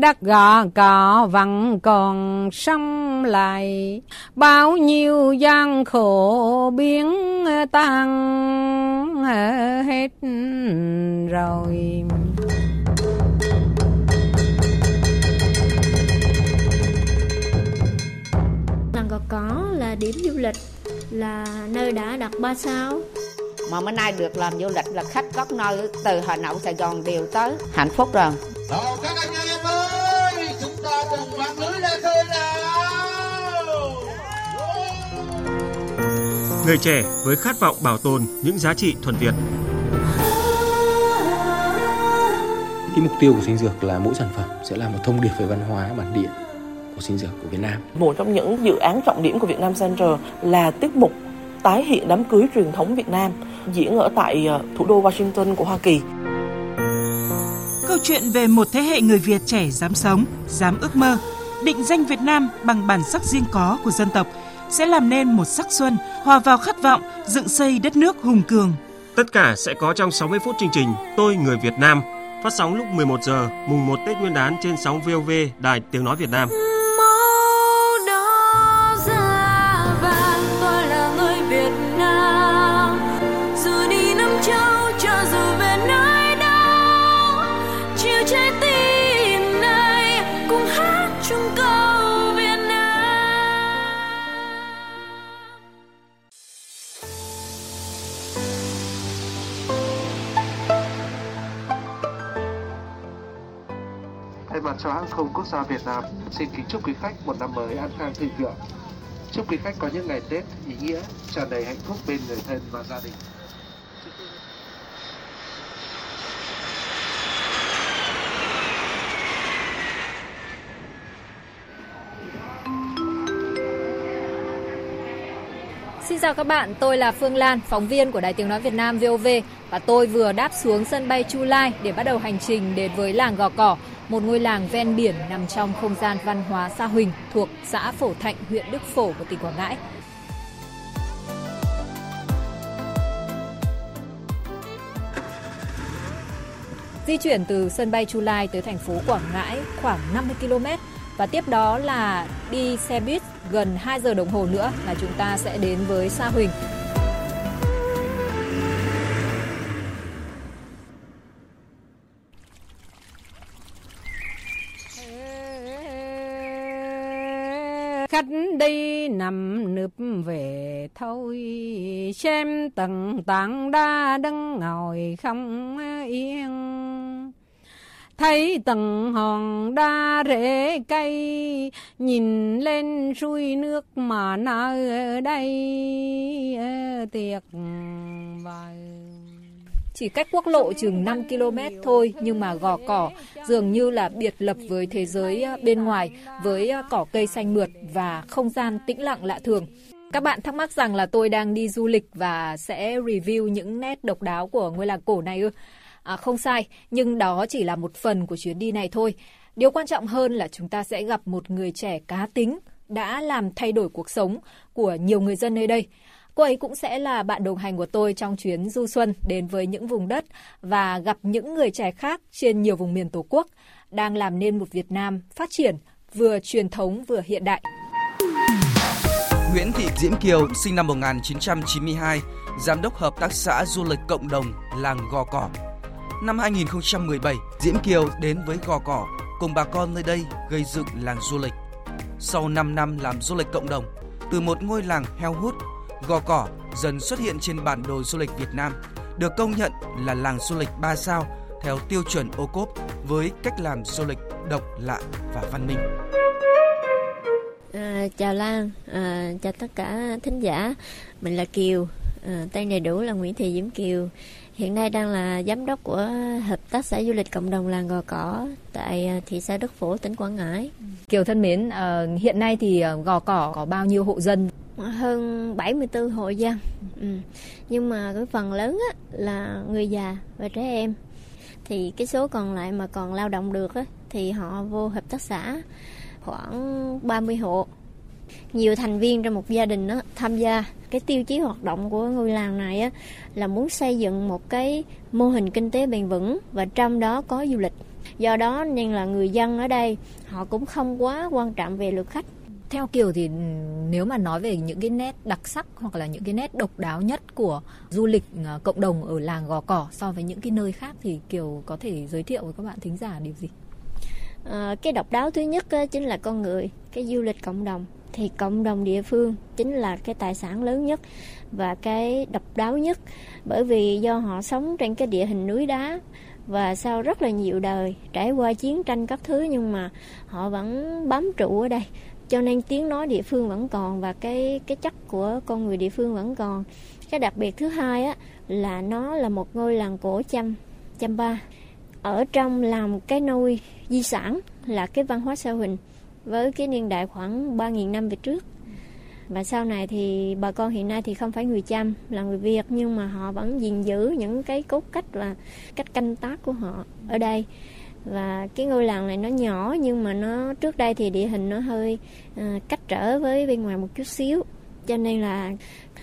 đất gò cỏ vẫn còn sống lại. Bao nhiêu gian khổ biến tan hết rồi. Làng gò cỏ là điểm du lịch, là nơi đã đặt ba sao mà bữa nay được làm du lịch là khách các nơi từ Hà Nội Sài Gòn đều tới hạnh phúc rồi Nào các anh em ơi, chúng ta cùng mạng lưới lên khơi nào. Người trẻ với khát vọng bảo tồn những giá trị thuần Việt. Cái mục tiêu của sinh dược là mỗi sản phẩm sẽ là một thông điệp về văn hóa bản địa của sinh dược của Việt Nam. Một trong những dự án trọng điểm của Việt Nam Center là tiết mục tái hiện đám cưới truyền thống Việt Nam diễn ở tại ờ, thủ đô Washington của Hoa Kỳ. Câu chuyện về một thế hệ người Việt trẻ dám sống, dám ước mơ, định danh Việt Nam bằng bản sắc riêng có của dân tộc sẽ làm nên một sắc xuân hòa vào khát vọng dựng xây đất nước hùng cường. Tất cả sẽ có trong 60 phút chương trình Tôi người Việt Nam phát sóng lúc 11 giờ mùng 1 Tết Nguyên đán trên sóng VOV Đài Tiếng nói Việt Nam. Cho hãng không quốc gia Việt Nam, xin kính chúc quý khách một năm mới an khang thịnh vượng. Chúc quý khách có những ngày Tết ý nghĩa, tràn đầy hạnh phúc bên người thân và gia đình. Xin chào các bạn, tôi là Phương Lan, phóng viên của Đài Tiếng Nói Việt Nam VOV và tôi vừa đáp xuống sân bay Chu Lai để bắt đầu hành trình đến với làng Gò Cỏ, một ngôi làng ven biển nằm trong không gian văn hóa Sa Huỳnh thuộc xã Phổ Thạnh, huyện Đức Phổ của tỉnh Quảng Ngãi. Di chuyển từ sân bay Chu Lai tới thành phố Quảng Ngãi khoảng 50 km và tiếp đó là đi xe buýt gần 2 giờ đồng hồ nữa là chúng ta sẽ đến với Sa Huỳnh. Khách đi nằm nướp về thôi. Xem tầng tảng đa đứng ngồi không yên. Thấy tầng hòn đa rễ cây, nhìn lên suối nước mà nơi ở đây tiệc vời chỉ cách quốc lộ chừng 5 km thôi nhưng mà gò cỏ dường như là biệt lập với thế giới à, bên ngoài với à, cỏ cây xanh mượt và không gian tĩnh lặng lạ thường. Các bạn thắc mắc rằng là tôi đang đi du lịch và sẽ review những nét độc đáo của ngôi làng cổ này ư? À, không sai, nhưng đó chỉ là một phần của chuyến đi này thôi. Điều quan trọng hơn là chúng ta sẽ gặp một người trẻ cá tính đã làm thay đổi cuộc sống của nhiều người dân nơi đây. Cô ấy cũng sẽ là bạn đồng hành của tôi trong chuyến du xuân đến với những vùng đất và gặp những người trẻ khác trên nhiều vùng miền Tổ quốc đang làm nên một Việt Nam phát triển vừa truyền thống vừa hiện đại. Nguyễn Thị Diễm Kiều sinh năm 1992, giám đốc hợp tác xã du lịch cộng đồng làng Gò Cỏ. Năm 2017, Diễm Kiều đến với Gò Cỏ cùng bà con nơi đây gây dựng làng du lịch. Sau 5 năm làm du lịch cộng đồng, từ một ngôi làng heo hút Gò Cỏ dần xuất hiện trên bản đồ du lịch Việt Nam, được công nhận là làng du lịch 3 sao theo tiêu chuẩn ô cốp với cách làm du lịch độc lạ và văn minh. À, chào Lan, à, chào tất cả thính giả. Mình là Kiều, à, tên đầy đủ là Nguyễn Thị Diễm Kiều. Hiện nay đang là giám đốc của hợp tác xã du lịch cộng đồng làng Gò Cỏ tại à, thị xã Đức Phổ, tỉnh Quảng Ngãi. Kiều thân mến, à, hiện nay thì Gò Cỏ có bao nhiêu hộ dân? Hơn 74 hộ dân. Ừ. nhưng mà cái phần lớn á, là người già và trẻ em. Thì cái số còn lại mà còn lao động được á, thì họ vô hợp tác xã khoảng 30 hộ. Nhiều thành viên trong một gia đình đó tham gia cái tiêu chí hoạt động của ngôi làng này á, là muốn xây dựng một cái mô hình kinh tế bền vững và trong đó có du lịch. Do đó nên là người dân ở đây họ cũng không quá quan trọng về lượt khách theo Kiều thì ừ, nếu mà nói về những cái nét đặc sắc hoặc là những cái nét độc đáo nhất của du lịch ờ, cộng đồng ở làng Gò Cỏ so với những cái nơi khác thì Kiều có thể giới thiệu với các bạn thính giả điều gì? À, cái độc đáo thứ nhất chính là con người, cái du lịch cộng đồng. Thì cộng đồng địa phương chính là cái tài sản lớn nhất và cái độc đáo nhất. Bởi vì do họ sống trên cái địa hình núi đá và sau rất là nhiều đời trải qua chiến tranh các thứ nhưng mà họ vẫn bám trụ ở đây cho nên tiếng nói địa phương vẫn còn và cái cái chất của con người địa phương vẫn còn. Cái đặc biệt thứ hai á, là nó là một ngôi làng cổ chăm chăm ba. Ở trong làm cái nôi di sản là cái văn hóa sa huỳnh với cái niên đại khoảng 3.000 năm về trước. Và sau này thì bà con hiện nay thì không phải người chăm, là người việt, nhưng mà họ vẫn gìn giữ những cái cốt cách và cách canh tác của họ ở đây và cái ngôi làng này nó nhỏ nhưng mà nó trước đây thì địa hình nó hơi à, cách trở với bên ngoài một chút xíu cho nên là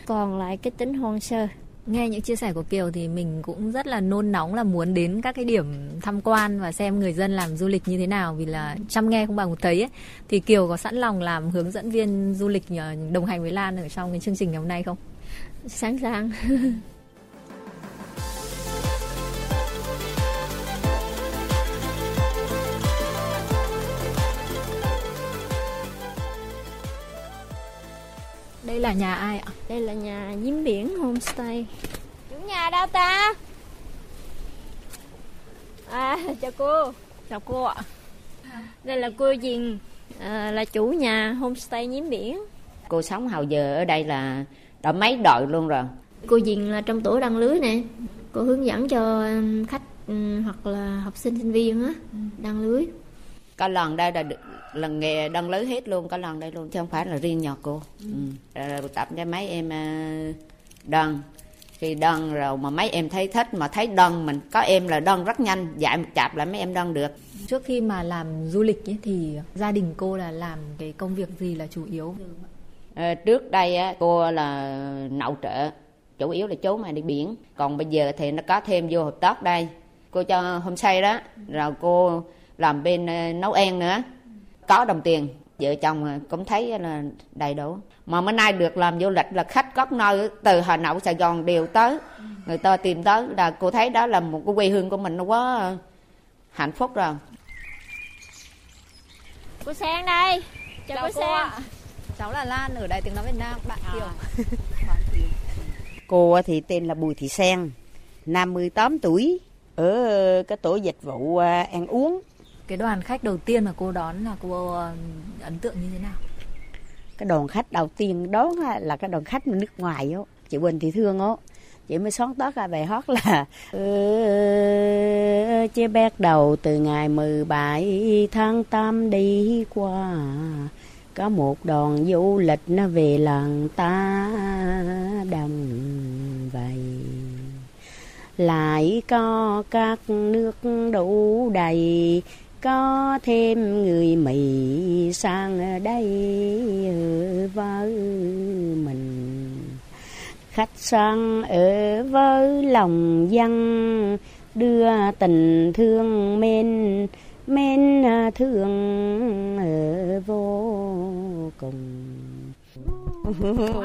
còn lại cái tính hoang sơ nghe những chia sẻ của Kiều thì mình cũng rất là nôn nóng là muốn đến các cái điểm tham quan và xem người dân làm du lịch như thế nào vì là chăm nghe không bằng một thấy ấy. thì Kiều có sẵn lòng làm hướng dẫn viên du lịch ờ, đồng hành với Lan ở trong cái chương trình ngày hôm nay không? Sẵn sàng. Đây là nhà ai ạ? Đây là nhà Diếm Biển Homestay. Chủ nhà đâu ta? À, chào cô. Chào cô ạ. Đây là cô Diền, à, là chủ nhà Homestay Nhiếm Biển. Cô sống hầu giờ ở đây là đã mấy đời luôn rồi. Cô Diền là trong tổ đăng lưới nè. Cô hướng dẫn cho khách hoặc là học sinh sinh viên á đăng lưới. Có lần đây là lần nghề đăng lưới hết luôn có lần đây luôn chứ không phải là riêng nhỏ cô. Ừ. Ừ. tập cho mấy em uh, đăng. Khi đăng rồi mà mấy em thấy thích mà thấy đăng mình có em là đăng rất nhanh dạy một chạp là mấy em đăng được. Trước khi mà làm du lịch ấy, thì gia đình cô là làm cái công việc gì là chủ yếu? À, trước đây á, cô là nậu trợ chủ yếu là chú mà đi biển. Còn bây giờ thì nó có thêm vô hợp tác đây. Cô cho hôm say đó rồi cô làm bên uh, nấu ăn nữa. Có đồng tiền vợ chồng cũng thấy là đầy đủ. Mà bữa nay được làm du lịch là khách các nơi từ hà nội sài gòn đều tới. Người ta tìm tới là cô thấy đó là một cái quê hương của mình nó quá hạnh phúc rồi. Cô sang đây. Chào, chào cô, cô sang. ạ. cháu là lan ở đài tiếng nói việt nam bạn à. kiều. Cô thì tên là bùi thị sen 58 tuổi ở cái tổ dịch vụ à, ăn uống cái đoàn khách đầu tiên mà cô đón là cô ờ, ấn tượng như thế nào? Cái đoàn khách đầu tiên đón là cái đoàn khách nước ngoài đó chị Quỳnh Thị Thương đó chị mới sáng tót ra bài hát là ừ, chế bắt đầu từ ngày 17 tháng 8 đi qua. Có một đoàn du lịch nó về làng ta đông vậy lại có các nước đủ đầy có thêm người Mỹ sang đây với mình. Khách sang ở với lòng dân đưa tình thương men men thương ở vô cùng.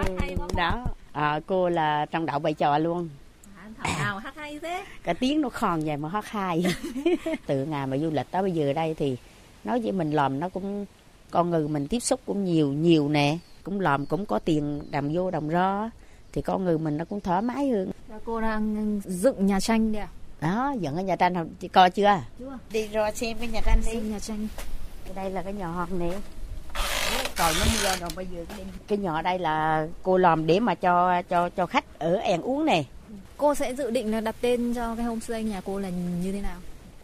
Đó à, cô là trong đạo bài trò luôn thảo nào hát hay thế? Cái tiếng nó khòn vậy mà hát hay. Từ ngày mà du lịch tới bây giờ đây thì nói với mình làm nó cũng con người mình tiếp xúc cũng nhiều nhiều nè. Cũng làm cũng có tiền đồng vô đồng ra thì con người mình nó cũng thoải mái hơn. Và cô đang dựng nhà tranh đấy à đó dựng cái nhà tranh không chị coi chưa? Chưa. Đi rồi xem cái nhà tranh đi. Xem nhà tranh. Đây là cái nhà hòn nè. Còn nó mưa rồi bây giờ cái, cái nhỏ đây là cô làm để mà cho cho cho khách ở ăn uống nè cô sẽ dự định là đặt tên cho cái homestay nhà cô là như thế nào?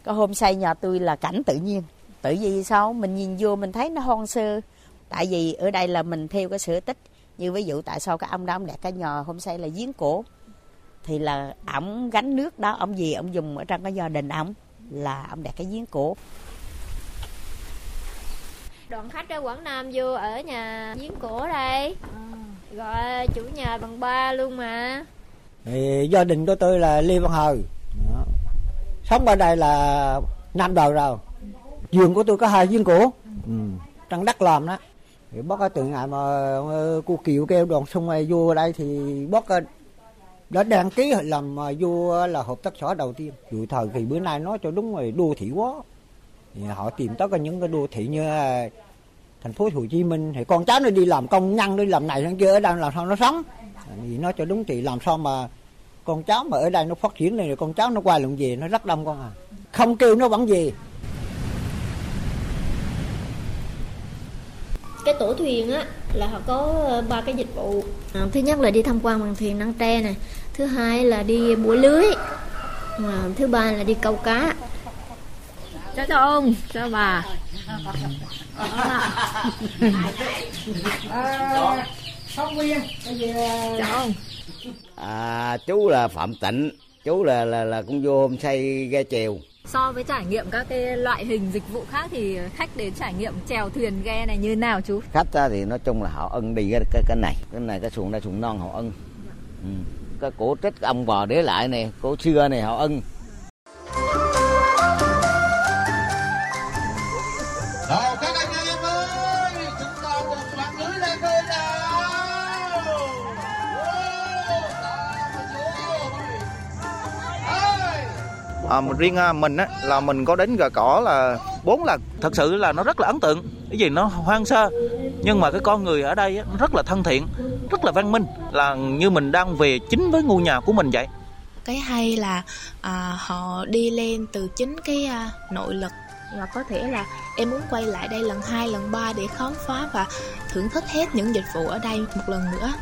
Cái homestay nhà tôi là cảnh tự nhiên. Tự vì sao? Mình nhìn vô mình thấy nó hoang sơ. Tại vì ở đây là mình theo cái sở tích như ví dụ tại sao cái ông đó ông đặt cái nhà homestay là giếng cổ. Thì là ổng gánh nước đó ông gì ông dùng ở trong cái gia đình ổng là ông đặt cái giếng cổ. Đoàn khách ở Quảng Nam vô ở nhà giếng cổ đây. Gọi chủ nhà bằng ba luôn mà thì gia đình của tôi là Lê Văn Hờ. Đó. sống ở đây là năm đời rồi. Giường của tôi có hai giếng cổ. Ừ. trong đất làm đó. Thì bác từ ngày mà cô Kiều kêu đoàn xung này vô đây thì bác ờ, đã đăng ký làm ờ, vô là hợp tác xã đầu tiên. Dù thời thì bữa nay nói cho đúng rồi, đô thị quá. Thì họ tìm tới có những cái đô thị như ờ, thành phố Hồ Chí Minh. Thì con cháu nó đi làm công nhân đi làm này làm kia, ở đây làm sao nó sống? Thì nói cho đúng thì làm sao mà con cháu mà ở đây nó phát triển này con cháu nó qua lần về nó rất đông con à. Không kêu nó vẫn về cái tổ thuyền á là họ có ờ, ba cái dịch vụ. À, thứ nhất là đi tham quan bằng thuyền năng tre này thứ hai là đi bủa lưới à, thứ ba là đi câu cá. Chào chào ông chào bà. Không Nguyên, chào ông À, chú là Phạm Tịnh, chú là là là cũng vô hôm say ghe chèo. so với trải nghiệm các cái loại hình dịch vụ khác thì khách đến trải nghiệm chèo thuyền ghe này như nào chú Khách ra thì nói chung là họ ân đi cái cái, cái này, cái này cái xuồng này xuồng non họ ân. Ừ. Cái cổ trích ông bò để lại này, cổ xưa này họ ân. À, riêng à, mình á là mình có đến gò cỏ là bốn lần. Thật sự là nó rất là ấn tượng. Cái gì nó hoang sơ nhưng mà cái con người ở đây á, rất là thân thiện rất là văn minh là như mình đang về chính với ngôi nhà của mình vậy. Cái hay là à, họ đi lên từ chính cái à, nội lực và có thể là em muốn quay lại đây lần hai lần ba để khám phá và thưởng thức hết những dịch vụ ở đây một lần nữa.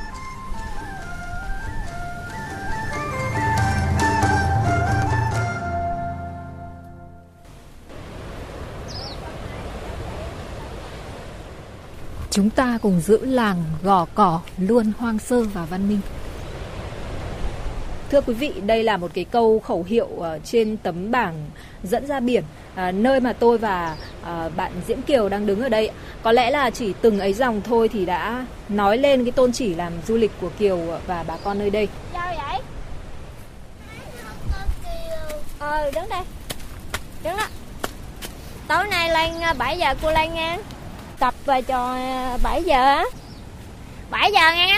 Chúng ta cùng giữ làng gò cỏ luôn hoang sơ và văn minh. Thưa quý vị, đây là một cái câu khẩu hiệu ờ, trên tấm bảng dẫn ra biển à, nơi mà tôi và à, bạn Diễm Kiều đang đứng ở đây. Có lẽ là chỉ từng ấy dòng thôi thì đã nói lên cái tôn chỉ làm du lịch của Kiều và bà con nơi đây. sao vậy? Ờ đứng đây. Đứng đó. Tối nay lên à, 7 giờ cô lên nha tập về trò à, 7 giờ á. 7 giờ nha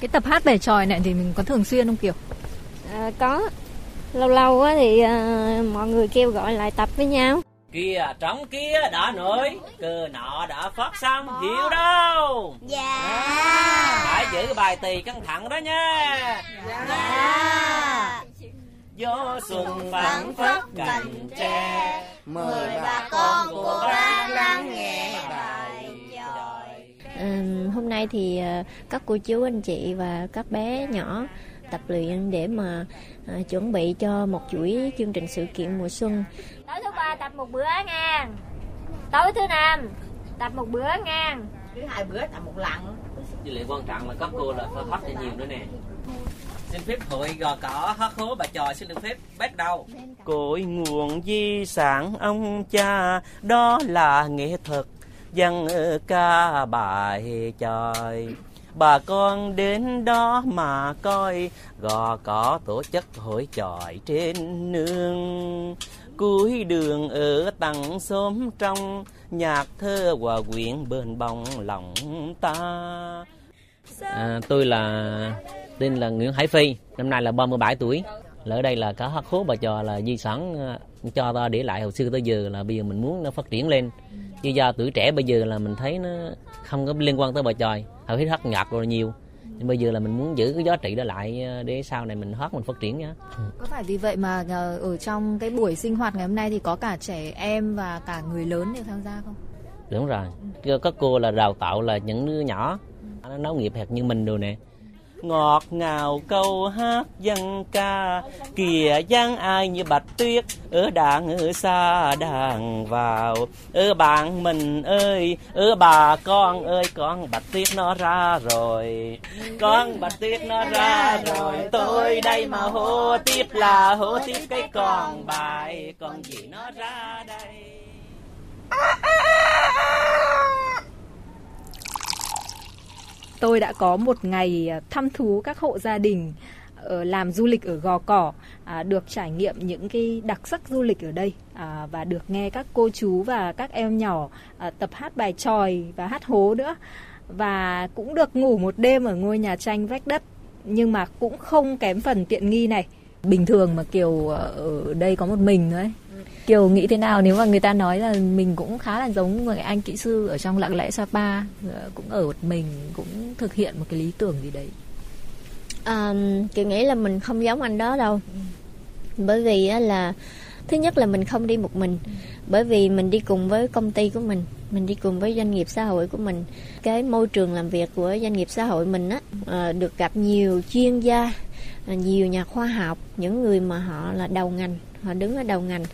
Cái tập hát bể tròi này thì mình có thường xuyên không Kiều? à, có. Lâu lâu á thì à, mọi người kêu gọi lại tập với nhau. Kia trống kia đã nổi cờ nọ đã phát xong hiểu đâu? Dạ. Phải giữ cái bài tỳ căng thẳng đó nha. Dạ gió xuân phảng phất cành tre mời bà con cố gắng lắng nghe bài hôm nay thì ờ, các cô chú anh chị và các bé nhỏ tập luyện để mà ờ, chuẩn bị cho một chuỗi chương trình sự kiện mùa xuân. Tối thứ ba tập một bữa nha. Tối thứ năm tập một bữa nha. Thứ hai bữa tập một lần. với lại quan trọng là các cô là phải phát cho nhiều nữa nè xin phép hội gò cỏ hát hố bà trò xin được phép bắt đầu cội nguồn di sản ông cha đó là nghệ thuật dân ca bài chòi. Bà con đến đó mà coi gò cỏ tổ chức hội chòi trên nương. Cuối đường ở tầng xóm trong nhạc thơ hòa quyện bên bồng lòng ta. À, tôi là tên là Nguyễn Hải Phi, năm nay là 37 tuổi. Là ở đây là cá hát khố bà trò là di sản à, cho ta để lại hồi xưa tới giờ là bây giờ mình muốn nó phát triển lên. Chứ do tuổi trẻ bây giờ là mình thấy nó không có liên quan tới bà tròi, hầu hết hát nhạc rồi nhiều. Nhưng bây giờ là mình muốn giữ cái giá trị đó lại à, để sau này mình hát mình phát triển nhá. Có phải vì vậy mà ờ, ở trong cái buổi sinh hoạt ngày hôm nay thì có cả trẻ em và cả người lớn đều tham gia không? Đúng rồi. Các cô là đào tạo là những đứa nhỏ nó nấu nghiệp hạt như mình đồ nè ngọt ngào câu hát dân ca. Kìa dáng ai như bạch tuyết ở đàn ở xa đàn vào. Ở bạn mình ơi ở bà con ơi, con bạch tuyết nó ra rồi. Con bạch tuyết nó ra rồi. Tôi đây mà hô tiếp là hô tiếp cái con bài. Con gì nó ra đây? À, à, à, Tôi đã có một ngày à, thăm thú các hộ gia đình ờ, làm du lịch ở Gò Cỏ, à, được trải nghiệm những cái đặc sắc du lịch ở đây à, và được nghe các cô chú và các em nhỏ à, tập hát bài tròi và hát hố nữa. Và cũng được ngủ một đêm ở ngôi nhà tranh vách đất nhưng mà cũng không kém phần tiện nghi này. Bình thường mà Kiều ờ, ở đây có một mình thôi Kiều nghĩ thế nào? Nếu mà người ta nói là mình cũng khá là giống người anh kỹ sư ở trong lặng lẽ Sapa ờ, cũng ở một mình cũng thực hiện một cái lý tưởng gì đấy. À, Kiều nghĩ là mình không giống anh đó đâu. Bởi vì là thứ nhất là mình không đi một mình. Bởi vì mình đi cùng với công ty của mình mình đi cùng với doanh nghiệp xã hội của mình. Cái môi trường làm việc của doanh nghiệp xã hội mình á ờ, được gặp nhiều chuyên gia ờ, nhiều nhà khoa học những người mà họ là đầu ngành họ đứng ở đầu ngành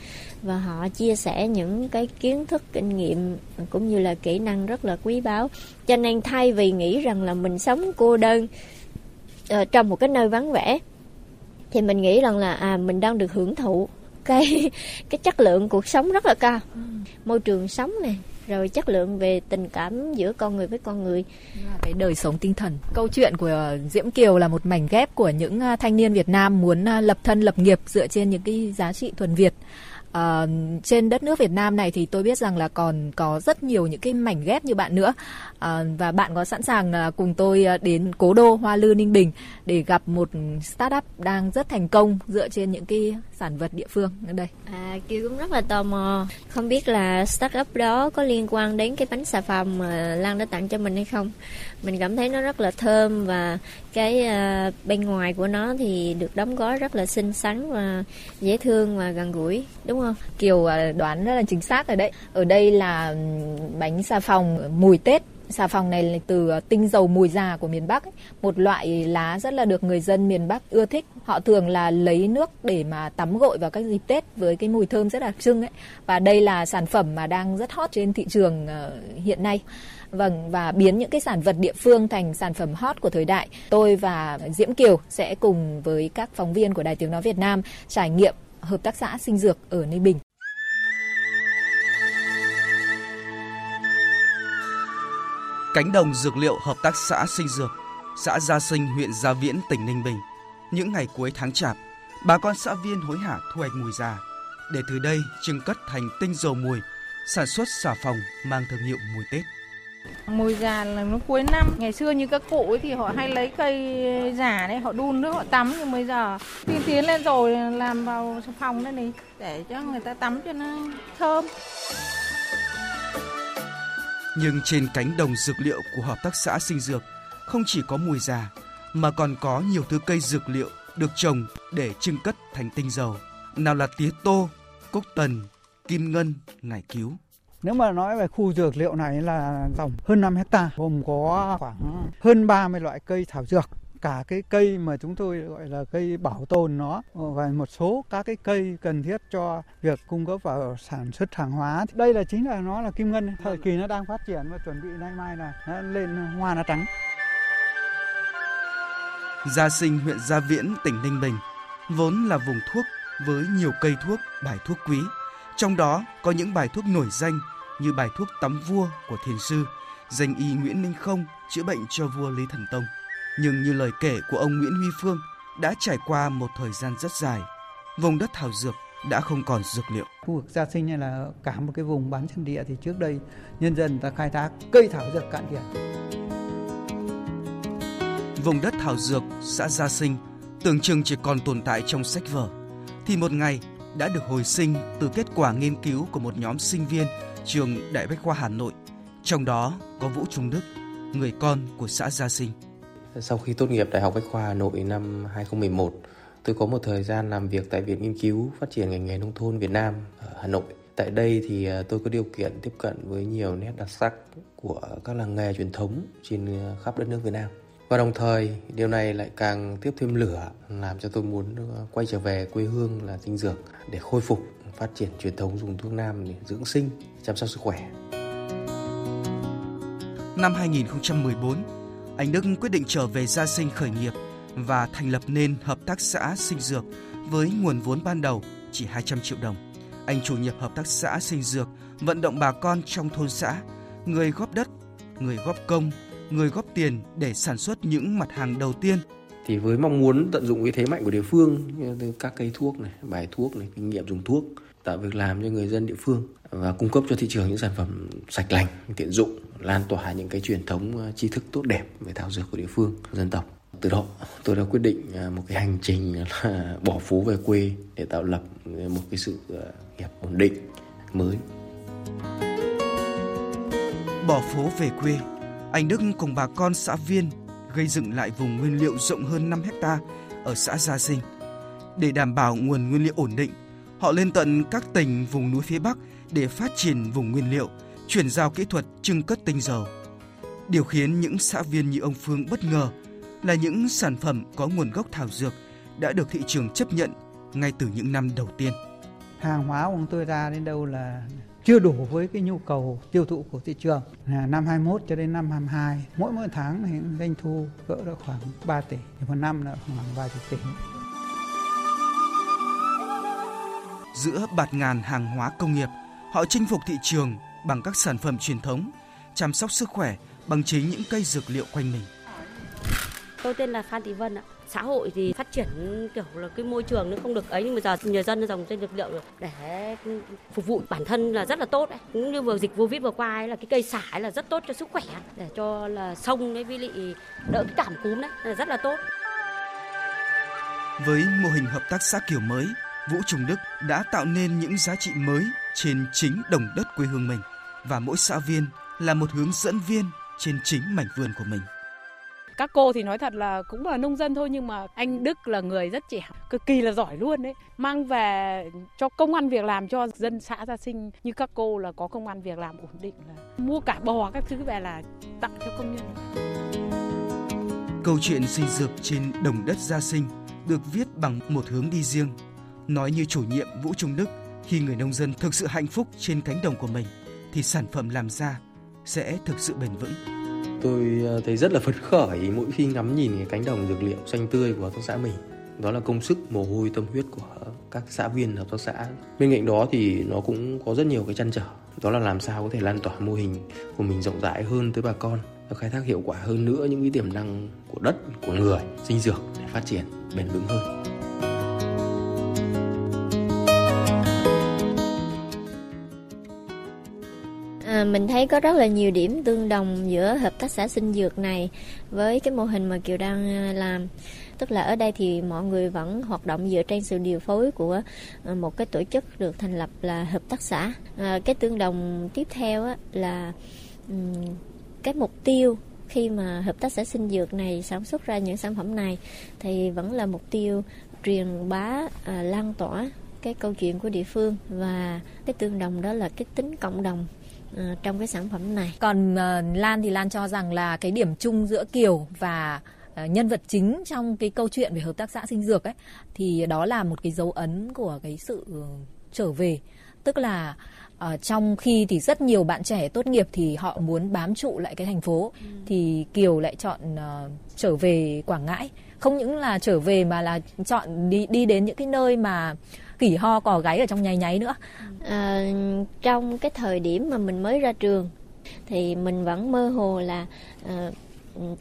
và họ chia sẻ những cái kiến thức kinh nghiệm cũng như là kỹ năng rất là quý báu. Cho nên thay vì nghĩ rằng là mình sống cô đơn uh, trong một cái nơi vắng vẻ thì mình nghĩ rằng là à mình đang được hưởng thụ cái cái chất lượng cuộc sống rất là cao. Môi trường sống này rồi chất lượng về tình cảm giữa con người với con người. Cái đời sống tinh thần. Câu chuyện của ờ, Diễm Kiều là một mảnh ghép của những ờ, thanh niên Việt Nam muốn ờ, lập thân lập nghiệp dựa trên những cái giá trị thuần Việt à, trên đất nước Việt Nam này thì tôi biết rằng là còn có rất nhiều những cái mảnh ghép như bạn nữa à, và bạn có sẵn sàng là cùng tôi đến cố đô Hoa Lư Ninh Bình để gặp một startup đang rất thành công dựa trên những cái sản vật địa phương ở đây. À, Kiều cũng rất là tò mò không biết là startup đó có liên quan đến cái bánh xà phòng mà Lan đã tặng cho mình hay không. Mình cảm thấy nó rất là thơm và cái uh, bên ngoài của nó thì được đóng gói rất là xinh xắn và dễ thương và gần gũi đúng không? Kiều à, đoán rất là chính xác rồi đấy. Ở đây là bánh xà phòng mùi tết. Xà phòng này là từ à, tinh dầu mùi già của miền Bắc ấy. một loại lá rất là được người dân miền Bắc ưa thích. Họ thường là lấy nước để mà tắm gội vào các dịp Tết với cái mùi thơm rất đặc trưng ấy. Và đây là sản phẩm mà đang rất hot trên thị trường uh, hiện nay. Vâng và biến những cái sản vật địa phương thành sản phẩm hot của thời đại. Tôi và Diễm Kiều sẽ cùng với các phóng viên của Đài Tiếng nói Việt Nam trải nghiệm hợp tác xã sinh dược ở Ninh Bình. Cánh đồng dược liệu hợp tác xã sinh dược, xã Gia Sinh, huyện Gia Viễn, tỉnh Ninh Bình. Những ngày cuối tháng chạp, bà con xã viên hối hả thu hoạch mùi già để từ đây trưng cất thành tinh dầu mùi, sản xuất xà phòng mang thương hiệu mùi Tết. Mùi già là nó cuối năm. Ngày xưa như các cụ ấy thì họ hay lấy cây già đấy, họ đun nước họ tắm. Nhưng bây giờ tiên tiến lên rồi làm vào phòng đây này để cho người ta tắm cho nó thơm. Nhưng trên cánh đồng dược liệu của hợp tác xã sinh dược không chỉ có mùi già mà còn có nhiều thứ cây dược liệu được trồng để trưng cất thành tinh dầu. Nào là tía tô, cúc tần, kim ngân, ngải cứu. Nếu mà nói về khu dược liệu này là dòng hơn 5 hecta gồm có khoảng hơn 30 loại cây thảo dược cả cái cây mà chúng tôi gọi là cây bảo tồn nó ờ, và một số các cái cây cần thiết cho việc cung cấp vào sản xuất hàng hóa. Đây là chính là nó là kim ngân, thời kỳ nó đang phát triển và chuẩn bị nay mai là nó lên hoa nó trắng. Gia Sinh, huyện Gia Viễn, tỉnh Ninh Bình vốn là vùng thuốc với nhiều cây thuốc, bài thuốc quý trong đó có những bài thuốc nổi danh như bài thuốc tắm vua của thiền sư, danh y Nguyễn Minh Không chữa bệnh cho vua Lý Thần Tông. Nhưng như lời kể của ông Nguyễn Huy Phương đã trải qua một thời gian rất dài, vùng đất thảo dược đã không còn dược liệu. Khu vực Gia Sinh này là cả một cái vùng bán chân địa thì trước đây nhân dân ta khai thác cây thảo dược cạn kiệt. Vùng đất thảo dược, xã Gia Sinh tưởng chừng chỉ còn tồn tại trong sách vở, thì một ngày đã được hồi sinh từ kết quả nghiên cứu của một nhóm sinh viên trường Đại Bách khoa Hà Nội, trong đó có Vũ Trung Đức, người con của xã Gia Sinh. Sau khi tốt nghiệp Đại học Bách khoa Hà Nội năm 2011, tôi có một thời gian làm việc tại Viện Nghiên cứu Phát triển ngành nghề nông thôn Việt Nam ở Hà Nội. Tại đây thì à, tôi có điều kiện tiếp cận với nhiều nét đặc sắc của các làng nghề truyền thống trên à, khắp đất nước Việt Nam. Và đồng thời điều này lại càng tiếp thêm lửa làm cho tôi muốn ờ, quay trở về quê hương là Tinh Dược để khôi phục phát triển truyền thống dùng thuốc nam để dưỡng sinh, chăm sóc sức khỏe. Năm 2014, anh Đức quyết định trở về gia sinh khởi nghiệp và thành lập nên hợp tác xã sinh dược với nguồn vốn ban đầu chỉ 200 triệu đồng. Anh chủ nhập hợp tác xã sinh dược vận động bà con trong thôn xã, người góp đất, người góp công, người góp tiền để sản xuất những mặt hàng đầu tiên. Thì với mong muốn tận dụng cái thế mạnh của địa phương, các cây thuốc này, bài thuốc này, kinh nghiệm dùng thuốc, tạo việc làm cho người dân địa phương và cung cấp cho thị trường những sản phẩm sạch lành, tiện dụng, lan tỏa những cái truyền thống tri thức tốt đẹp về thảo dược của địa phương, dân tộc. Từ đó tôi đã quyết định một cái hành trình là bỏ phố về quê để tạo lập một cái sự nghiệp ổn định mới. Bỏ phố về quê, anh Đức cùng bà con xã Viên gây dựng lại vùng nguyên liệu rộng hơn 5 hecta ở xã Gia Sinh. Để đảm bảo nguồn nguyên liệu ổn định, họ lên tận các tỉnh vùng núi phía Bắc để phát triển vùng nguyên liệu, chuyển giao kỹ thuật trưng cất tinh dầu. Điều khiến những xã viên như ông Phương bất ngờ là những sản phẩm có nguồn gốc thảo dược đã được thị trường chấp nhận ngay từ những năm đầu tiên. Hàng hóa của tôi ra đến đâu là chưa đủ với cái nhu cầu tiêu thụ của thị trường. Là năm 21 cho đến năm 22, mỗi mỗi tháng thì doanh thu cỡ được khoảng 3 tỷ, thì một năm là khoảng vài chục tỷ. Giữa bạt ngàn hàng hóa công nghiệp, họ chinh phục thị trường bằng các sản phẩm truyền thống, chăm sóc sức khỏe bằng chính những cây dược liệu quanh mình. Tôi tên là Phan Thị Vân ạ. Xã hội thì phát triển kiểu là cái môi trường nó không được ấy nhưng mà giờ người dân dòng trên lực liệu để phục vụ bản thân là rất là tốt đấy. Cũng như vừa dịch Covid vừa qua ấy là cái cây xả ấy là rất tốt cho sức khỏe để cho là sông đấy với lại đỡ cái cảm cúm đấy là rất là tốt. Với mô hình hợp tác xã kiểu mới, Vũ Trung Đức đã tạo nên những giá trị mới trên chính đồng đất quê hương mình và mỗi xã viên là một hướng dẫn viên trên chính mảnh vườn của mình các cô thì nói thật là cũng là nông dân thôi, nhưng mà anh Đức là người rất trẻ, cực kỳ là giỏi luôn đấy. Mang về cho công ăn việc làm cho dân xã gia sinh như các cô là có công ăn việc làm ổn định là mua cả bò các thứ về là tặng cho công nhân. Câu chuyện xây dược trên đồng đất gia sinh được viết bằng một hướng đi riêng, nói như chủ nhiệm Vũ Trung Đức khi người nông dân thực sự hạnh phúc trên cánh đồng của mình thì sản phẩm làm ra sẽ thực sự bền vững tôi ờ, thấy rất là phấn khởi mỗi khi ngắm nhìn cái cánh đồng dược liệu xanh tươi của hợp tác xã mình. Đó là công sức, mồ hôi, tâm huyết của các xã viên hợp tác xã. Bên cạnh đó thì nó cũng có rất nhiều cái chăn trở. Đó là làm sao có thể lan tỏa mô hình của mình rộng rãi hơn tới bà con, và khai thác hiệu quả hơn nữa những cái tiềm năng của đất, của người, sinh dược để phát triển bền vững hơn. Mình thấy có rất là nhiều điểm tương đồng giữa hợp tác xã sinh dược này với cái mô hình mà Kiều đang à, làm. Tức là ở đây thì mọi người vẫn hoạt động dựa trên sự điều phối của à, một cái tổ chức được thành lập là hợp tác xã. À, cái tương đồng tiếp theo á, là um, cái mục tiêu khi mà hợp tác xã sinh dược này sản xuất ra những sản phẩm này thì vẫn là mục tiêu truyền bá à, lan tỏa cái câu chuyện của địa phương và cái tương đồng đó là cái tính cộng đồng trong cái sản phẩm này. Còn uh, Lan thì Lan cho rằng là cái điểm chung giữa Kiều và uh, nhân vật chính trong cái câu chuyện về hợp tác xã sinh dược ấy thì đó là một cái dấu ấn của cái sự trở về, tức là uh, trong khi thì rất nhiều bạn trẻ tốt nghiệp thì họ muốn bám trụ lại cái thành phố ừ. thì Kiều lại chọn uh, trở về Quảng Ngãi, không những là trở về mà là chọn đi đi đến những cái nơi mà kỉ ho cò gáy ở trong nháy nháy nữa. À, trong cái thời điểm mà mình mới ra trường thì mình vẫn mơ hồ là à,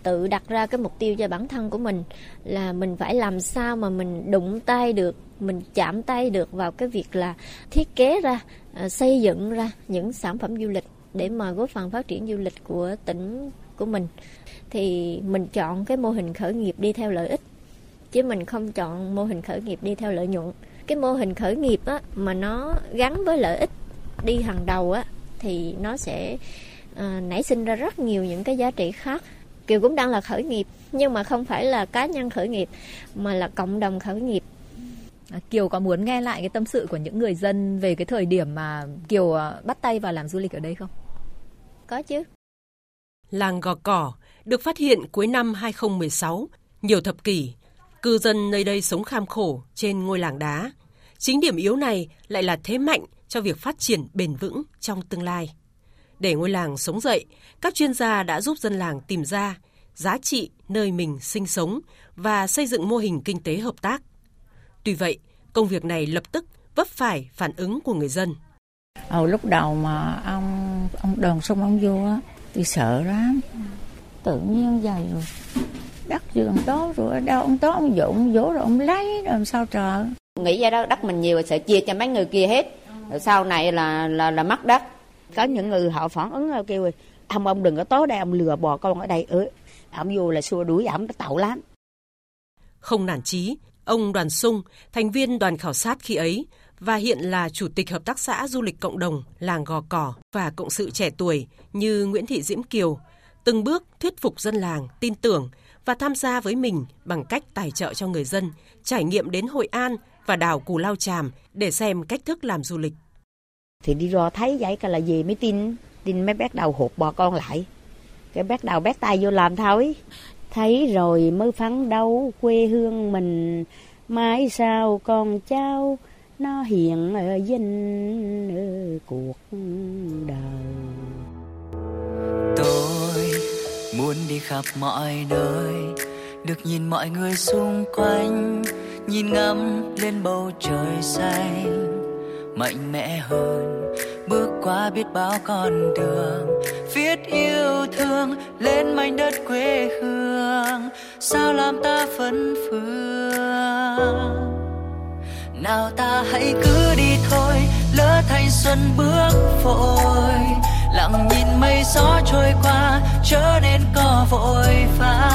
tự đặt ra cái mục tiêu cho bản thân của mình là mình phải làm sao mà mình đụng tay được mình chạm tay được vào cái việc là thiết kế ra à, xây dựng ra những sản phẩm du lịch để mà góp phần phát triển du lịch của tỉnh của mình. Thì mình chọn cái mô hình khởi nghiệp đi theo lợi ích chứ mình không chọn mô hình khởi nghiệp đi theo lợi nhuận cái mô hình khởi nghiệp á mà nó gắn với lợi ích đi hàng đầu á thì nó sẽ à, nảy sinh ra rất nhiều những cái giá trị khác kiều cũng đang là khởi nghiệp nhưng mà không phải là cá nhân khởi nghiệp mà là cộng đồng khởi nghiệp à, Kiều có muốn nghe lại cái tâm sự của những người dân về cái thời điểm mà Kiều à, bắt tay vào làm du lịch ở đây không? Có chứ. Làng Gò Cỏ được phát hiện cuối năm 2016, nhiều thập kỷ, cư dân nơi đây sống kham khổ trên ngôi làng đá. Chính điểm yếu này lại là thế mạnh cho việc phát triển bền vững trong tương lai. Để ngôi làng sống dậy, các chuyên gia đã giúp dân làng tìm ra giá trị nơi mình sinh sống và xây dựng mô hình kinh tế hợp tác. Tuy vậy, công việc này lập tức vấp phải phản ứng của người dân. Ở lúc đầu mà ông ông đoàn xong ông vô á, tôi sợ lắm. Tự nhiên vậy rồi. Đất giường tốt rồi đâu ông tốt ông dụ ông vỗ rồi ông lấy rồi làm sao trời. nghĩ ra đó đất mình nhiều sợ chia cho mấy người kia hết rồi sau này là là là mất đất Có những người họ phản ứng kêu ông ông đừng có tối đây ông lừa bò con ở đây ừ. Ông vô là xua đuổi ổng tậu lắm. Không nản chí, ông Đoàn Sung, thành viên đoàn khảo sát khi ấy và hiện là chủ tịch hợp tác xã du lịch cộng đồng làng Gò Cỏ và cộng sự trẻ tuổi như Nguyễn Thị Diễm Kiều, từng bước thuyết phục dân làng tin tưởng và tham gia với mình bằng cách tài trợ cho người dân trải nghiệm đến Hội An và đảo Cù Lao Chàm để xem cách thức làm du lịch. Thì đi rò thấy vậy cả là gì mới tin, tin mới bắt đầu hụt bò con lại. Cái bắt đầu bắt tay vô làm thôi. Thấy rồi mới phấn đấu quê hương mình, mãi sao con cháu nó hiện ở danh ở cuộc đi khắp mọi nơi, được nhìn mọi người xung quanh, nhìn ngắm lên bầu trời xanh. Mạnh mẽ hơn, bước qua biết bao con đường, viết yêu thương lên mảnh đất quê hương. Sao làm ta phấn phương? Nào ta hãy cứ đi thôi, lỡ thanh xuân bước vội lặng nhìn mây gió trôi qua chớ nên có vội vã.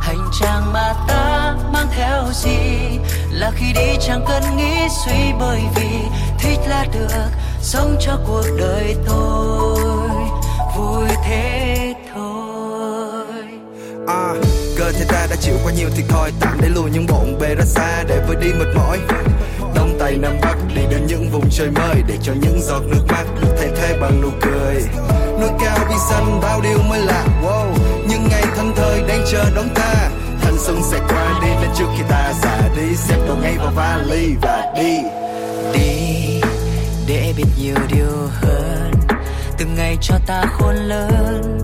Hành trang mà ta mang theo gì? Là khi đi chẳng cần nghĩ suy bởi vì thích là được sống cho cuộc đời tôi. Vui thế thôi. À, cơ thể ta đã chịu qua nhiều thiệt thòi tạm để lùi những bộn bề ra xa để vơi đi mệt mỏi tây nam bắc đi đến những vùng trời mới để cho những giọt nước mắt được thay thế bằng nụ cười. Núi cao bi xanh bao điều mới lạ, wow. Những ngày thân thời đang chờ đón ta. Thanh xuân sẽ qua đi nên trước khi ta xa đi. Xếp đồ ngay vào vali và đi. Đi, để biết nhiều điều hơn. Từng ngày cho ta khôn lớn.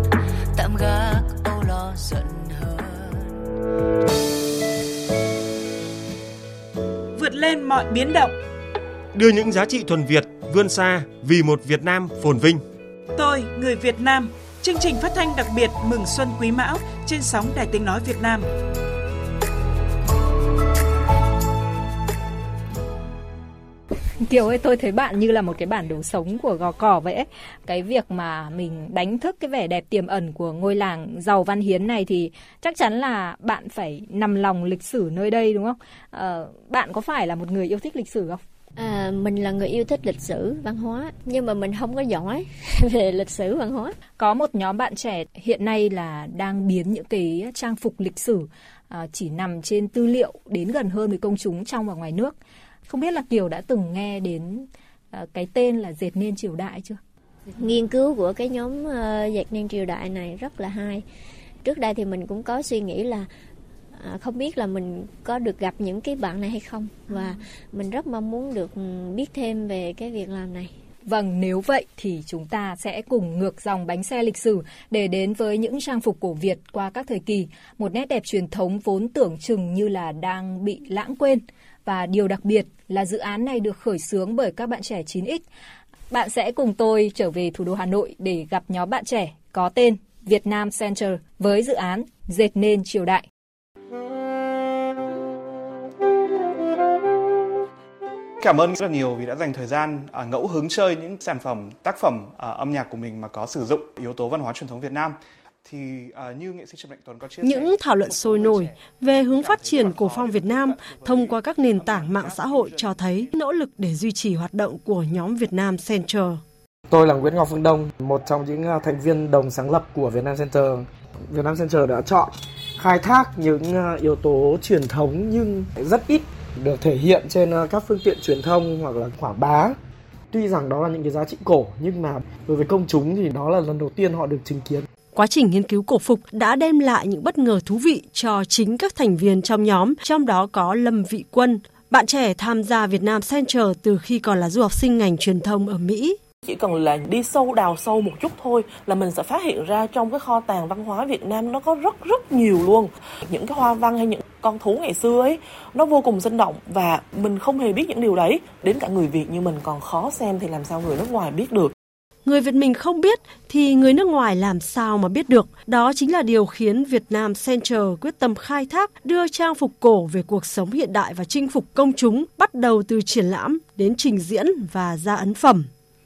Tạm gác âu lo giận vượt lên mọi biến động. Đưa những giá trị thuần Việt vươn xa vì một Việt Nam phồn vinh. Tôi, người Việt Nam, chương trình phát thanh đặc biệt mừng xuân quý mão trên sóng Đài Tiếng Nói Việt Nam. Kiều ơi, tôi thấy bạn như là một cái bản đồ sống của gò cỏ vậy ấy. Cái việc mà mình đánh thức cái vẻ đẹp tiềm ẩn của ngôi làng giàu văn hiến này thì chắc chắn là bạn phải nằm lòng lịch sử nơi đây đúng không? Ờ, bạn có phải là một người yêu thích lịch sử không? À, mình là người yêu thích lịch sử văn hóa nhưng mà mình không có giỏi về lịch sử văn hóa có một nhóm bạn trẻ hiện nay là đang biến những cái trang phục lịch sử à, chỉ nằm trên tư liệu đến gần hơn với công chúng trong và ngoài nước không biết là kiều đã từng nghe đến à, cái tên là dệt nên triều đại chưa? Nghiên cứu của cái nhóm uh, dệt nên triều đại này rất là hay. Trước đây thì mình cũng có suy nghĩ là à, không biết là mình có được gặp những cái bạn này hay không? Và mình rất mong muốn được biết thêm về cái việc làm này. Vâng, nếu vậy thì chúng ta sẽ cùng ngược dòng bánh xe lịch sử để đến với những trang phục cổ Việt qua các thời kỳ, một nét đẹp truyền thống vốn tưởng chừng như là đang bị lãng quên. Và điều đặc biệt là dự án này được khởi xướng bởi các bạn trẻ 9X. Bạn sẽ cùng tôi trở về thủ đô Hà Nội để gặp nhóm bạn trẻ có tên Việt Nam Center với dự án Dệt nên triều đại. Cảm ơn rất là nhiều vì đã dành thời gian à, ngẫu hứng chơi những sản phẩm, tác phẩm à, âm nhạc của mình mà có sử dụng yếu tố văn hóa truyền thống Việt Nam. Thì uh, như nghệ sĩ Trần Mạnh Tuấn có chia sẻ, Những thảo luận sôi nổi về hướng phát triển cổ phong Việt Nam thông qua các nền tảng mạng xã hội cho thấy nỗ lực để duy trì hoạt động của nhóm Việt Nam Center. Tôi là Nguyễn Ngọc Phương Đông, một trong những thành viên đồng sáng lập của Việt Nam Center. Việt Nam Center đã chọn khai thác những yếu tố truyền thống nhưng rất ít được thể hiện trên các phương tiện truyền thông hoặc là quảng bá. Tuy rằng đó là những cái giá trị cổ nhưng mà đối với công chúng thì đó là lần đầu tiên họ được chứng kiến. Quá trình nghiên cứu cổ phục đã đem lại những bất ngờ thú vị cho chính các thành viên trong nhóm, trong đó có Lâm Vị Quân, bạn trẻ tham gia Việt Nam Center từ khi còn là du học sinh ngành truyền thông ở Mỹ. Chỉ cần là đi sâu đào sâu một chút thôi là mình sẽ phát hiện ra trong cái kho tàng văn hóa Việt Nam nó có rất rất nhiều luôn. Những cái hoa văn hay những con thú ngày xưa ấy nó vô cùng sinh động và mình không hề biết những điều đấy. Đến cả người Việt như mình còn khó xem thì làm sao người nước ngoài biết được. Người Việt mình không biết thì người nước ngoài làm sao mà biết được. Đó chính là điều khiến Việt Nam Center quyết tâm khai thác đưa trang phục cổ về cuộc sống hiện đại và chinh phục công chúng bắt đầu từ triển lãm đến trình diễn và ra ấn phẩm.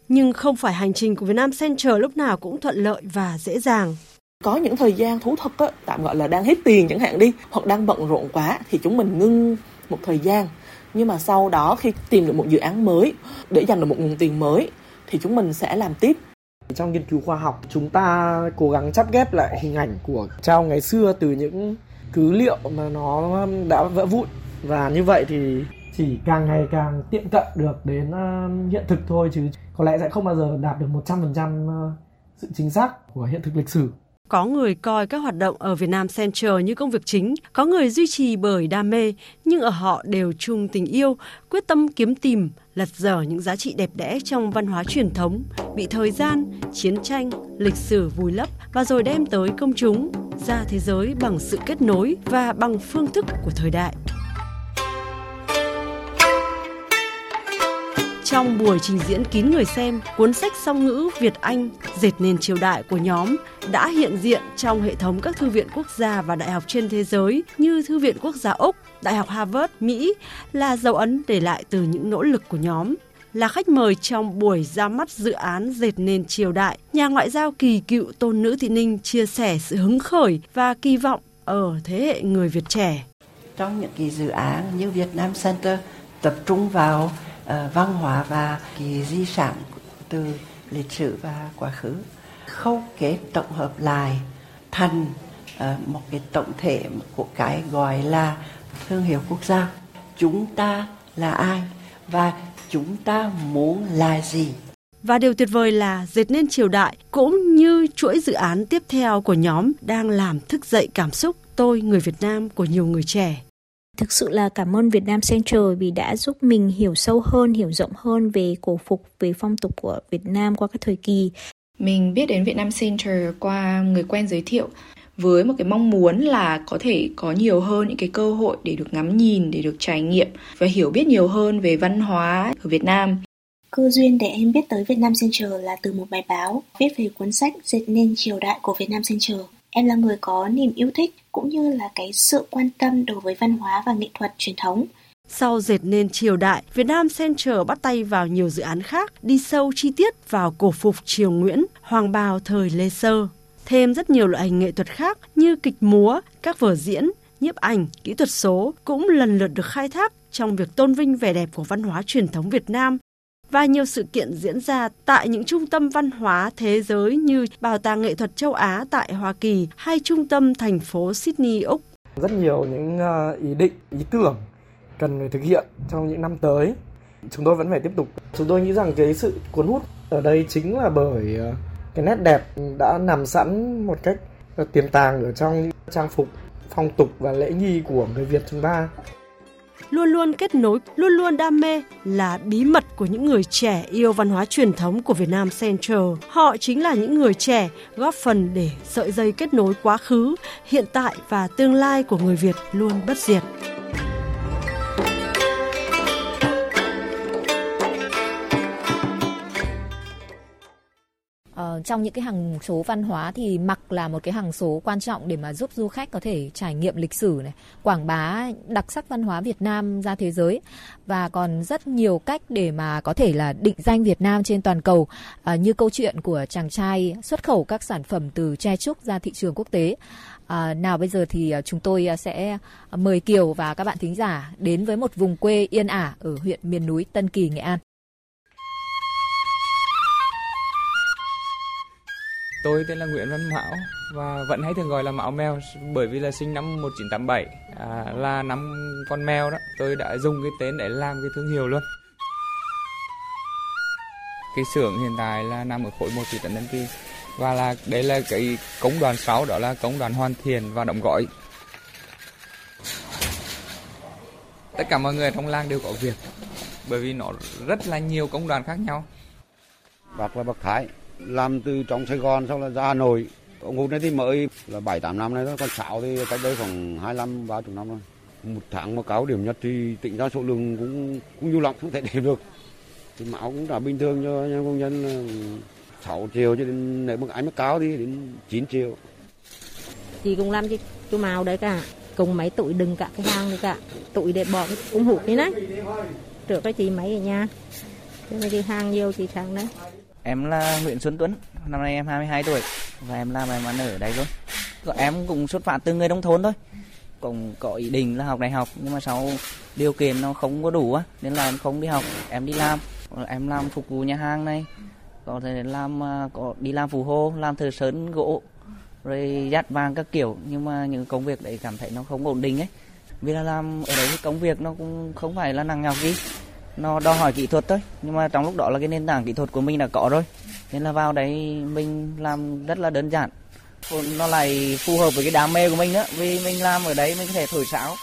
Nhưng không phải hành trình của Việt Nam Center lúc nào cũng thuận lợi và dễ dàng. Có những thời gian thú thật á, tạm gọi là đang hết tiền chẳng hạn đi, hoặc đang bận rộn quá thì chúng mình ngưng một thời gian. Nhưng mà sau đó khi tìm được một dự án mới để dành được một nguồn tiền mới thì chúng mình sẽ làm tiếp trong nghiên cứu khoa học, chúng ta cố gắng chắp ghép lại hình ảnh của trao ngày xưa từ những cứ liệu mà nó đã vỡ vụn và như vậy thì chỉ càng ngày càng tiệm cận được đến um, hiện thực thôi chứ có lẽ sẽ không bao giờ đạt được 100% uh, sự chính xác của hiện thực lịch sử. Có người coi các hoạt động ở Việt Nam Center như công việc chính, có người duy trì bởi đam mê, nhưng ở họ đều chung tình yêu, quyết tâm kiếm tìm, lật dở những giá trị đẹp đẽ trong văn hóa truyền thống, bị thời gian, chiến tranh, lịch sử vùi lấp và rồi đem tới công chúng, ra thế giới bằng sự kết nối và bằng phương thức của thời đại. Trong buổi trình diễn kín người xem, cuốn sách song ngữ Việt Anh dệt nền triều đại của nhóm đã hiện diện trong hệ thống các thư viện quốc gia và đại học trên thế giới như Thư viện Quốc gia Úc, Đại học Harvard, Mỹ là dấu ấn để lại từ những nỗ lực của nhóm là khách mời trong buổi ra mắt dự án dệt nền triều đại. Nhà ngoại giao kỳ cựu Tôn Nữ Thị Ninh chia sẻ sự hứng khởi và kỳ vọng ở thế hệ người Việt trẻ. Trong những kỳ dự án như Việt Nam Center tập trung vào uh, văn hóa và cái di sản từ lịch sử và quá khứ. Không kết tổng hợp lại thành uh, một cái tổng thể của cái gọi là thương hiệu quốc gia. Chúng ta là ai và chúng ta muốn là gì? Và điều tuyệt vời là dệt nên triều đại cũng như chuỗi dự án tiếp theo của nhóm đang làm thức dậy cảm xúc tôi người Việt Nam của nhiều người trẻ. Thực sự là cảm ơn Việt Nam Center vì đã giúp mình hiểu sâu hơn, hiểu rộng hơn về cổ phục, về phong tục của Việt Nam qua các thời kỳ. Mình biết đến Việt Nam Center qua người quen giới thiệu với một cái mong muốn là có thể có nhiều hơn những cái cơ hội để được ngắm nhìn, để được trải nghiệm và hiểu biết nhiều hơn về văn hóa ở Việt Nam. Cơ duyên để em biết tới Việt Nam Center là từ một bài báo viết về cuốn sách Dệt nên triều đại của Việt Nam Center. Em là người có niềm yêu thích cũng như là cái sự quan tâm đối với văn hóa và nghệ thuật truyền thống. Sau dệt nên triều đại, Việt Nam Center bắt tay vào nhiều dự án khác, đi sâu chi tiết vào cổ phục triều Nguyễn, hoàng bào thời Lê Sơ. Thêm rất nhiều loại hình nghệ thuật khác như kịch múa, các vở diễn, nhiếp ảnh, kỹ thuật số cũng lần lượt được khai thác trong việc tôn vinh vẻ đẹp của văn hóa truyền thống Việt Nam và nhiều sự kiện diễn ra tại những trung tâm văn hóa thế giới như Bảo tàng Nghệ thuật châu Á tại Hoa Kỳ hay trung tâm thành phố Sydney, Úc. Rất nhiều những ờ, ý định, ý tưởng cần phải thực hiện trong những năm tới. Chúng tôi vẫn phải tiếp tục. Chúng tôi nghĩ rằng cái sự cuốn hút ở đây chính là bởi ờ, cái nét đẹp đã nằm sẵn một cách ờ, tiềm tàng ở trong trang phục phong tục và lễ nghi của người Việt chúng ta luôn luôn kết nối, luôn luôn đam mê là bí mật của những người trẻ yêu văn hóa truyền thống của Việt Nam Central. Họ chính là những người trẻ góp phần để sợi dây kết nối quá khứ, hiện tại và tương lai của người Việt luôn bất diệt. Trong những cái hàng số văn hóa thì mặc là một cái hàng số quan trọng để mà giúp du khách có thể trải nghiệm lịch sử này, quảng bá đặc sắc văn hóa Việt Nam ra thế giới và còn rất nhiều cách để mà có thể là định danh Việt Nam trên toàn cầu à, như câu chuyện của chàng trai xuất khẩu các sản phẩm từ tre trúc ra thị trường quốc tế. À, nào bây giờ thì à, chúng tôi à, sẽ mời Kiều và các bạn thính giả đến với một vùng quê yên ả ở huyện miền núi Tân Kỳ, Nghệ An. Tôi tên là Nguyễn Văn Mão và vẫn hay thường gọi là Mão Mèo bởi vì là sinh năm 1987 à, là năm con mèo đó. Tôi đã dùng cái tên để làm cái thương hiệu luôn. Cái xưởng hiện tại là nằm ở khối một thị trấn Tân Kỳ và là đây là cái công đoàn 6 đó là công đoàn hoàn thiện và đóng gói. Tất cả mọi người trong làng đều có việc bởi vì nó rất là nhiều công đoàn khác nhau bác là bác Thái làm từ trong Sài Gòn xong là ra Hà Nội. Ông hút này thì mới là bảy, tám năm nay thôi. Còn sáo thì cách đây khoảng hai năm, ba chục năm rồi một tháng mà cáo điểm nhất thì tỉnh ra số lượng cũng cũng nhiều lắm, không thể đếm được. Thì máu cũng đã bình thường cho nhân công nhân là 6 triệu cho đến, nếu mà anh mới cáo thì đến 9 triệu. Chị cũng làm chị chú màu đấy cả. Cùng mấy tụi đừng cả cái hang nữa cả. Tụi để bỏ cái cũng hụt đấy đấy. Trước cái chị mấy ở nhà. Cho nên cái hang nhiều chị sáng đấy. Em là Nguyễn Xuân Tuấn, năm nay em 22 tuổi và em làm em ăn ở đây luôn. Em cũng xuất phát từ người nông thôn thôi. Cũng có ý định là học đại học nhưng mà sau điều kiện nó không có đủ á nên là em không đi học, em đi làm. Em làm phục vụ nhà hàng này, có thể làm à, có đi làm phù hô, làm thợ sớn gỗ rồi dắt vàng các kiểu nhưng mà những công việc đấy cảm thấy nó không ổn định ấy. Vì là làm ở đấy công việc nó cũng không phải là nặng nhọc gì nó đòi hỏi kỹ thuật thôi, nhưng mà trong lúc đó là cái nền tảng kỹ thuật của mình đã có rồi. Nên là vào đấy mình làm rất là đơn giản. Nó lại phù hợp với cái đam mê của mình nữa, vì mình làm ở đấy mình có thể thổi sáo.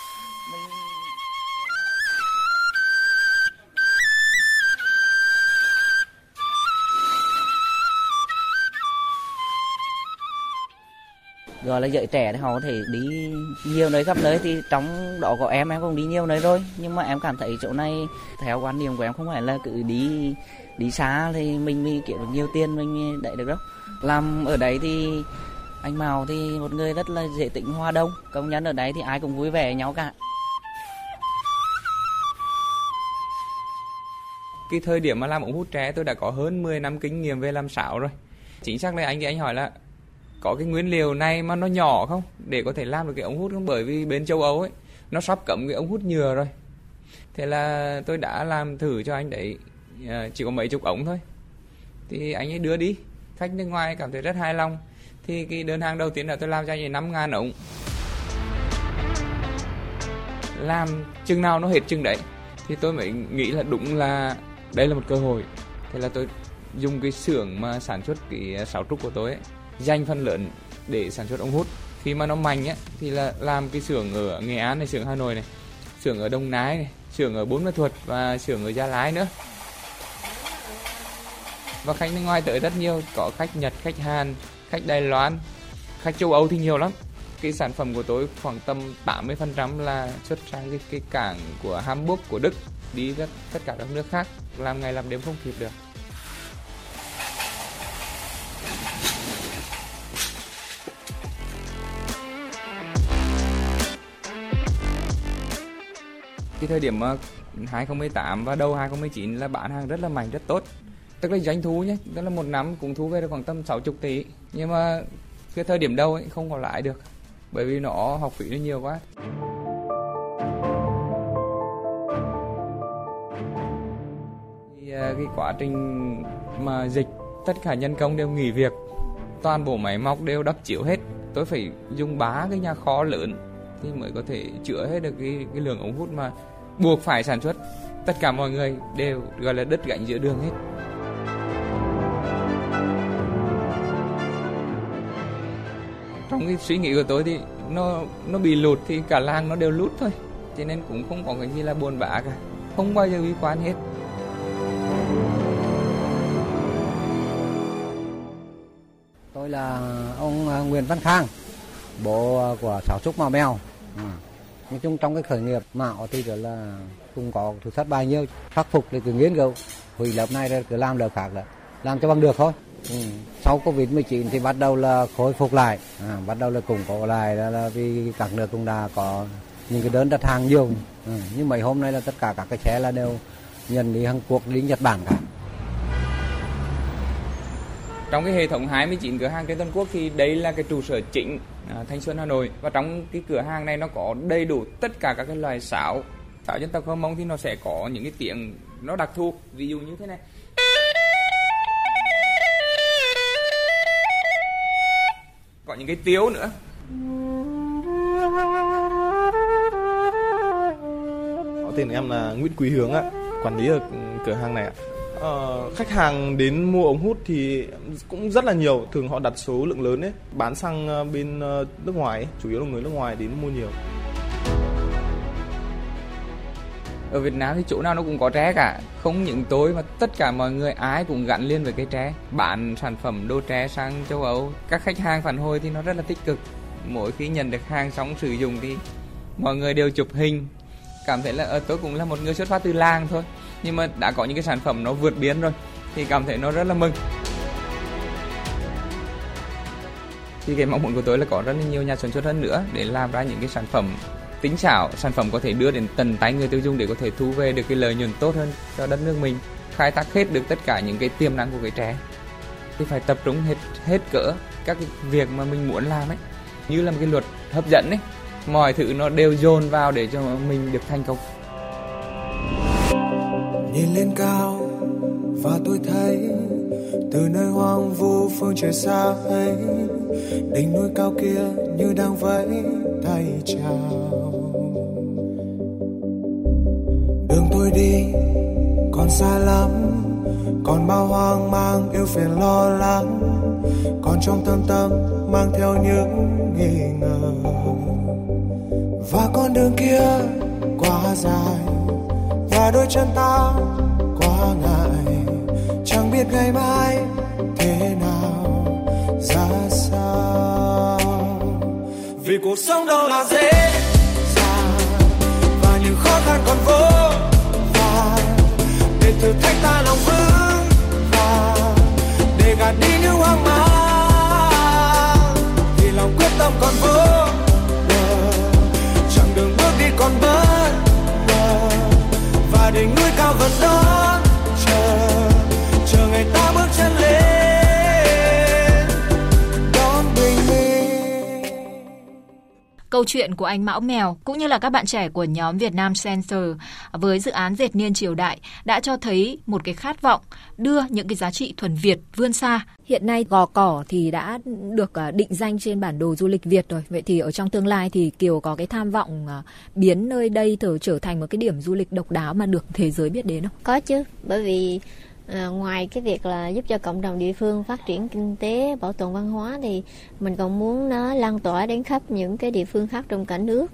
Gọi là dạy trẻ thì họ có thể đi nhiều nơi khắp nơi thì trong đó có em em cũng đi nhiều nơi rồi. Nhưng mà em cảm thấy chỗ này, theo quan điểm của em, không phải là cứ đi đi xa thì mình mới kiếm được nhiều tiền, mình đẩy được đâu. Làm ở đấy thì anh Mào thì một người rất là dễ tính hoa đông công nhân ở đấy thì ai cũng vui vẻ nhau cả. Cái thời điểm mà làm ống hút trẻ, tôi đã có hơn 10 năm kinh nghiệm về làm sáo rồi. Chính xác là anh thì anh hỏi là có cái nguyên liệu này mà nó nhỏ không? Để có thể làm được cái ống hút không? Bởi vì bên châu Âu ấy nó sắp cấm cái ống hút nhựa rồi. Thế là tôi đã làm thử cho anh đấy à, chỉ có mấy chục ống thôi. Thì anh ấy đưa đi. Khách nước ngoài cảm thấy rất hài lòng. Thì cái đơn hàng đầu tiên là tôi làm cho anh ấy năm ngàn ống. Làm chừng nào nó hết chừng đấy thì tôi mới nghĩ là đúng là đây là một cơ hội. Thế là tôi dùng cái xưởng mà sản xuất cái à, sáo trúc của tôi ấy dành phần lớn để sản xuất ống hút. Khi mà nó mạnh á thì là làm cái xưởng ở nghệ an này xưởng hà nội này xưởng ở đông nái này xưởng ở bốn ma thuật và xưởng ở gia lái nữa. Và khách nước ngoài tới rất nhiều có khách nhật khách hàn khách đài loan khách châu âu thì nhiều lắm. Cái sản phẩm của tôi khoảng tầm 80% là xuất sang cái, cái cảng của Hamburg của Đức đi rất tất cả các nước khác làm ngày làm đêm không kịp được. Cái thời điểm 2018 và đầu 2019 là bán hàng rất là mạnh, rất tốt. Tức là doanh thu nhé tức là một năm cũng thu về được khoảng tầm 60 tỷ. Nhưng mà cái thời điểm đầu ấy, không có lại được, bởi vì nó học phí nó nhiều quá. Thì à, cái quá trình mà dịch, tất cả nhân công đều nghỉ việc, toàn bộ máy móc đều đắp chiếu hết. Tôi phải dùng bá cái nhà kho lớn thì mới có thể chữa hết được cái, cái lượng ống hút mà buộc phải sản xuất. Tất cả mọi người đều gọi là đứt gánh giữa đường hết. Trong cái suy nghĩ của tôi thì nó nó bị lụt thì cả làng nó đều lút thôi. Cho nên cũng không có cái gì là buồn bã cả. Không bao giờ bi quan hết. Tôi là ông à, Nguyễn Văn Khang bộ à, của sáu trúc màu mèo à. Ừ. nói chung trong cái khởi nghiệp mạo thì rất là cũng có thử thách bao nhiêu khắc phục thì cứ nghiên cứu hủy lớp này rồi cứ làm lớp khác là làm cho bằng được thôi ừ. sau covid 19 thì bắt đầu là khôi phục lại à, bắt đầu là cùng có lại là, là vì các nước cũng đã có những cái đơn đặt hàng nhiều ừ. nhưng mấy hôm nay là tất cả các cái xe là đều nhận đi Hàn Quốc đi Nhật Bản cả trong cái hệ thống 29 cửa hàng trên toàn quốc thì đây là cái trụ sở chính à, Thanh Xuân Hà Nội. Và trong cái cửa hàng này nó có đầy đủ tất cả các cái loài sáo. Sáo dân tộc Hơ Mông thì nó sẽ có những cái tiếng nó đặc thù. Ví dụ như thế này. Có những cái tiếu nữa. Tên em là Nguyễn Quý Hướng ạ, quản lý ở cửa hàng này ạ. Ờ, khách hàng đến mua ống hút thì cũng rất là nhiều, thường họ đặt số lượng lớn ấy, bán sang ờ, bên ờ, nước ngoài, ấy. chủ yếu là người nước ngoài đến mua nhiều. ở Việt Nam thì chỗ nào nó cũng có tre cả không những tôi mà tất cả mọi người ai cũng gắn liên với cái tre bán sản phẩm đồ tre sang châu Âu các khách hàng phản hồi thì nó rất là tích cực mỗi khi nhận được hàng xong sử dụng thì mọi người đều chụp hình cảm thấy là ở ờ, tôi cũng là một người xuất phát từ làng thôi nhưng mà đã có những cái sản phẩm nó vượt biến rồi, thì cảm thấy nó rất là mừng. Thì cái mong muốn của tôi là có rất là nhiều nhà sản xuất hơn nữa để làm ra những cái sản phẩm tính xảo, sản phẩm có thể đưa đến tận tay người tiêu dùng để có thể thu về được cái lợi nhuận tốt hơn cho đất nước mình, khai thác hết được tất cả những cái tiềm năng của cái trẻ. Thì phải tập trung hết hết cỡ các cái việc mà mình muốn làm ấy. Như là một cái luật hấp dẫn ấy, mọi thứ nó đều dồn vào để cho mình được thành công nhìn lên cao và tôi thấy từ nơi hoang vu phương trời xa ấy, đỉnh núi cao kia như đang vẫy tay chào. Đường tôi đi còn xa lắm, còn bao hoang mang yêu phiền lo lắng, còn trong tâm tâm mang theo những nghi ngờ. Và con đường kia quá dài đôi chân ta quá ngại. Chẳng biết ngày mai thế nào, ra sao. Vì cuộc sống đâu là dễ dàng, và những khó khăn còn vô vàn. Để thử thách ta lòng vững vàng, để gạt đi những hoang mang. Thì lòng quyết tâm còn vô bờ chẳng đường bước đi còn bớt để đỉnh cao vẫn đó. Chờ chờ ngày ta bước Câu chuyện của anh Mão Mèo cũng như là các bạn trẻ của nhóm Việt Nam Center với dự án dệt niên triều đại đã cho thấy một cái khát vọng đưa những cái giá trị thuần Việt vươn xa. Hiện nay Gò Cỏ thì đã được à, định danh trên bản đồ du lịch Việt rồi. Vậy thì ở trong tương lai thì Kiều có cái tham vọng à, biến nơi đây trở thành một cái điểm du lịch độc đáo mà được thế giới biết đến không? Có chứ, bởi vì À, ngoài cái việc là giúp cho cộng đồng địa phương phát triển kinh tế bảo tồn văn hóa thì mình còn muốn nó lan tỏa đến khắp những cái địa phương khác trong cả nước.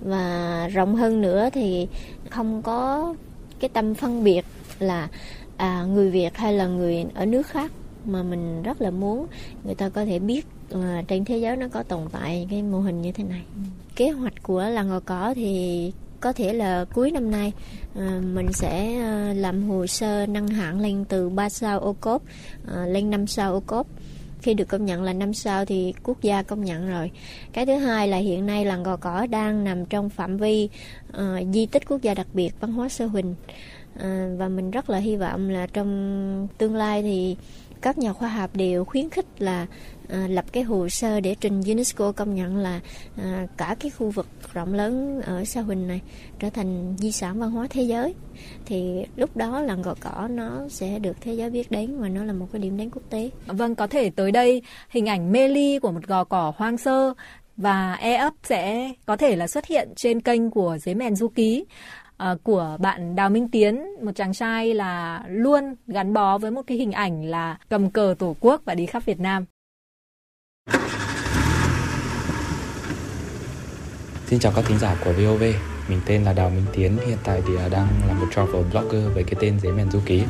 Và rộng hơn nữa thì không có cái tâm phân biệt là à, người việt hay là người ở nước khác mà mình rất là muốn người ta có thể biết à, trên thế giới nó có tồn tại cái mô hình như thế này. Kế hoạch của làng ngò cỏ thì có thể là cuối năm nay à, mình sẽ ờ, làm hồ sơ nâng hạng lên từ 3 sao ô cốp à, lên 5 sao ô cốp. Khi được công nhận là năm sao thì quốc gia công nhận rồi. Cái thứ hai là hiện nay làng gò cỏ đang nằm trong phạm vi uh, di tích quốc gia đặc biệt văn hóa sơ huỳnh. Uh, và mình rất là hy vọng là trong tương lai thì các nhà khoa học đều khuyến khích là uh, lập cái hồ sơ để trình UNESCO công nhận là uh, cả cái khu vực rộng lớn ở Sa Huỳnh này trở thành di sản văn hóa thế giới thì lúc đó làng gò cỏ nó sẽ được thế giới biết đến và nó là một cái điểm đến quốc tế. Vâng, có thể tới đây hình ảnh mê ly của một gò cỏ hoang sơ và e ấp sẽ có thể là xuất hiện trên kênh của Dế Mèn Du Ký. Uh, của bạn Đào Minh Tiến, một chàng trai là luôn gắn bó với một cái hình ảnh là cầm cờ tổ quốc và đi khắp Việt Nam. Xin chào các thính giả của VOV, mình tên là Đào Minh Tiến, hiện tại thì à, đang là một travel blogger với cái tên Dế Mèn Du Ký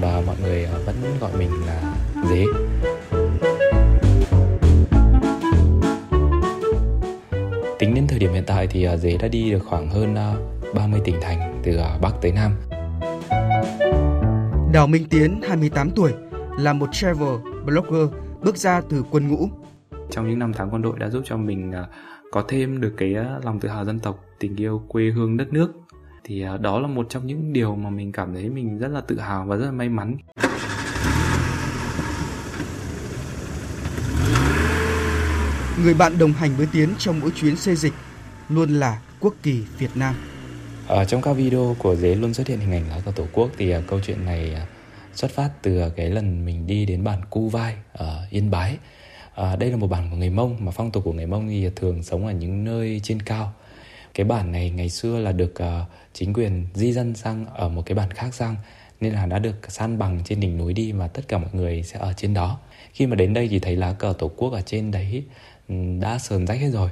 và mọi người à, vẫn gọi mình là Dế. Tính đến thời điểm hiện tại thì à, Dế đã đi được khoảng hơn 30 tỉnh thành từ Bắc tới Nam. Đào Minh Tiến, 28 tuổi, là một travel blogger bước ra từ quân ngũ. Trong những năm tháng quân đội đã giúp cho mình có thêm được cái lòng tự hào dân tộc tình yêu quê hương đất nước. Thì đó là một trong những điều mà mình cảm thấy mình rất là tự hào và rất là may mắn. Người bạn đồng hành với Tiến trong mỗi chuyến xây dịch luôn là quốc kỳ Việt Nam. Ở trong các video của Dế luôn xuất hiện hình ảnh lá cờ Tổ quốc thì uh, câu chuyện này uh, xuất phát từ cái lần mình đi đến bản Cu Vai ở Yên Bái à, đây là một bản của người mông mà phong tục của người mông thì thường sống ở những nơi trên cao. Cái bản này ngày xưa là được uh, chính quyền di dân sang ở một cái bản khác sang nên là đã được san bằng trên đỉnh núi đi và tất cả mọi người sẽ ở trên đó. Khi mà đến đây thì thấy lá cờ tổ quốc ở trên đấy ừ, đã sờn rách hết rồi.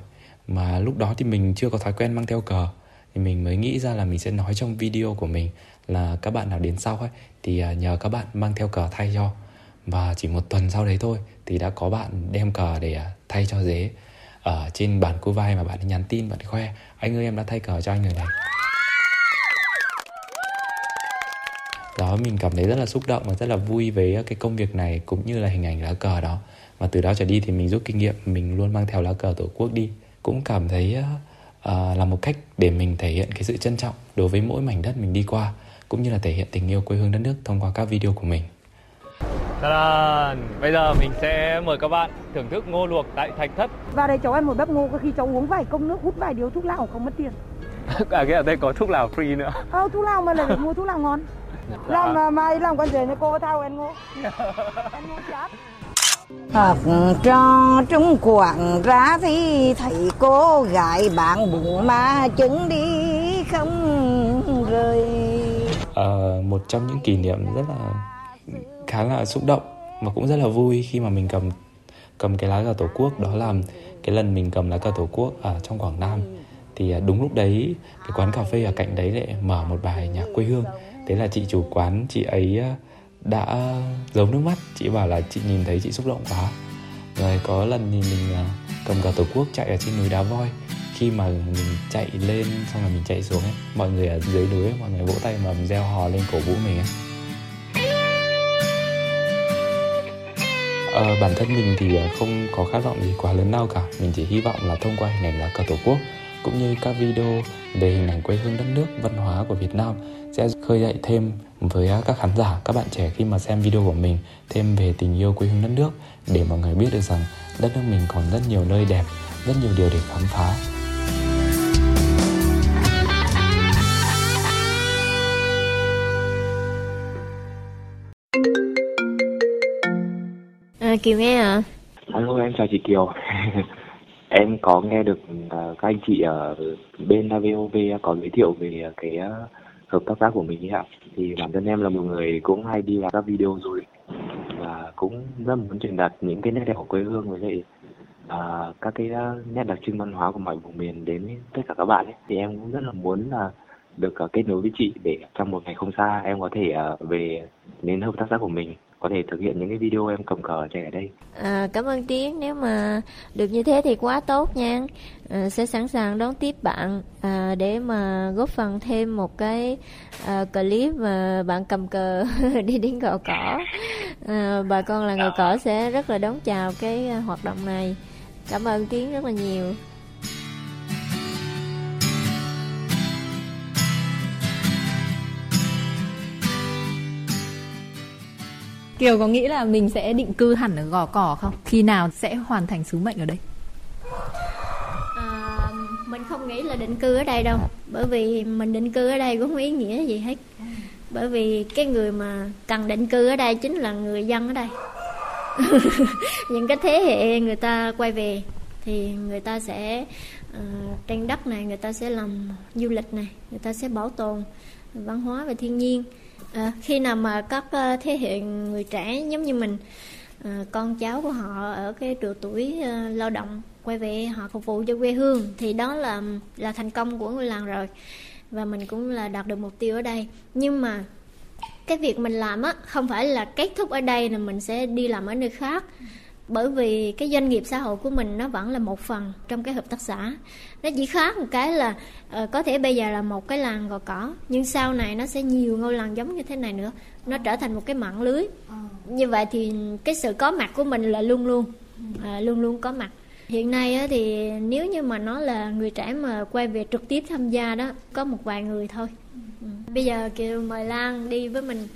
Mà lúc đó thì mình chưa có thói quen mang theo cờ thì mình mới nghĩ ra là mình sẽ nói trong video của mình là các bạn nào đến sau ấy thì ờ, nhờ các bạn mang theo cờ thay cho. Và chỉ một tuần sau đấy thôi thì đã có bạn đem cờ để à, thay cho dế. Ở trên bàn cô vai mà bạn nhắn tin bạn khoe anh ơi em đã thay cờ cho anh rồi này. Đó mình cảm thấy rất là xúc động và rất là vui với cái công việc này cũng như là hình ảnh lá cờ đó. Và từ đó trở đi thì mình rút kinh nghiệm mình luôn mang theo lá cờ tổ quốc đi. Cũng cảm thấy uh, là một cách để mình thể hiện cái sự trân trọng đối với mỗi mảnh đất mình đi qua cũng như là thể hiện tình yêu quê hương đất nước thông qua các video của mình. Bây giờ mình sẽ mời các bạn thưởng thức ngô luộc tại Thạch Thất. Vào đây cháu ăn một bếp ngô, có khi cháu uống vài công nước, hút vài điếu thuốc lào không mất tiền. à cái ở đây có thuốc lào free nữa. Ờ, thuốc lào mà lại phải mua thuốc lào ngon. Dạ. Làm mà mai làm con rể nhà cô thao ăn ngô. ăn ngô chát. Học cho trung quảng ra thì thấy cô gái bạn bụng mà chứng đi không rời. Ờ, một trong những kỷ niệm rất là khá là xúc động và cũng rất là vui khi mà mình cầm cầm cái lá cờ tổ quốc. Đó là cái lần mình cầm lá cờ tổ quốc ở trong Quảng Nam. Thì à, đúng lúc đấy cái quán cà phê ở cạnh đấy lại mở một bài nhạc quê hương. Thế là chị chủ quán chị ấy à, đã giấu nước mắt. Chị bảo là chị nhìn thấy chị xúc động quá. Rồi có lần thì mình à, cầm cờ tổ quốc chạy ở trên núi đá voi. Khi mà mình chạy lên xong rồi mình chạy xuống ấy mọi người ở dưới núi ấy, mọi người vỗ tay mà reo hò lên cổ vũ mình ấy. Ờ, bản thân mình thì ờ, không có khát vọng gì quá lớn nào cả. Mình chỉ hy vọng là thông qua hình ảnh lá cờ tổ quốc Cũng như các video về hình ảnh quê hương đất nước, văn hóa của Việt Nam Sẽ khơi dậy thêm với các khán giả, các bạn trẻ khi mà xem video của mình Thêm về tình yêu quê hương đất nước Để mọi người biết được rằng đất nước mình còn rất nhiều nơi đẹp, rất nhiều điều để khám phá. À, Kiều nghe à? Alo em chào chị Kiều. em có nghe được uh, các anh chị ở bên VOV có giới thiệu về cái uh, hợp tác xã của mình ấy ạ. Thì bản thân em là một người cũng hay đi làm các video du lịch và cũng rất muốn truyền đạt những cái nét đẹp của quê hương với lại uh, các cái nét đặc trưng văn hóa của mọi vùng miền đến với tất cả các bạn ấy. Thì em cũng rất là muốn là được kết nối với chị để trong một ngày không xa em có thể về đến hợp tác xã của mình có thể thực hiện những cái video em cầm cờ chạy ở đây. À, cảm ơn Tiến nếu mà được như thế thì quá tốt nha. À, sẽ sẵn sàng đón tiếp bạn à, để mà góp phần thêm một cái à, clip mà bạn cầm cờ đi đến gò cỏ. À, bà con là người cỏ sẽ rất là đón chào cái hoạt động này. Cảm ơn Tiến rất là nhiều. Kiều có nghĩ là mình sẽ định cư hẳn ở gò cỏ không? Khi nào sẽ hoàn thành sứ mệnh ở đây? À, mình không nghĩ là định cư ở đây đâu bởi vì mình định cư ở đây cũng không ý nghĩa gì hết bởi vì cái người mà cần định cư ở đây chính là người dân ở đây những cái thế hệ người ta quay về thì người ta sẽ uh, trên đất này người ta sẽ làm du lịch này người ta sẽ bảo tồn văn hóa và thiên nhiên à, khi nào mà các ờ, thế hệ người trẻ giống như mình ờ, con cháu của họ ở cái độ tuổi ờ, lao động quay về họ phục vụ cho quê hương thì đó là là thành công của người làng rồi và mình cũng là đạt được mục tiêu ở đây. Nhưng mà cái việc mình làm á không phải là kết thúc ở đây là mình sẽ đi làm ở nơi khác bởi vì cái doanh nghiệp xã hội của mình nó vẫn là một phần trong cái hợp tác xã. Nó chỉ khác một cái là uh, có thể bây giờ là một cái làng gò cỏ nhưng sau này nó sẽ nhiều ngôi làng giống như thế này nữa. Nó trở thành một cái mạng lưới. Ờ. như vậy thì cái sự có mặt của mình là luôn luôn uh, luôn luôn có mặt. Hiện nay á, thì nếu như mà nó là người trẻ mà quay về trực tiếp tham gia đó có một vài người thôi. Ừ. bây giờ kêu mời lan đi với mình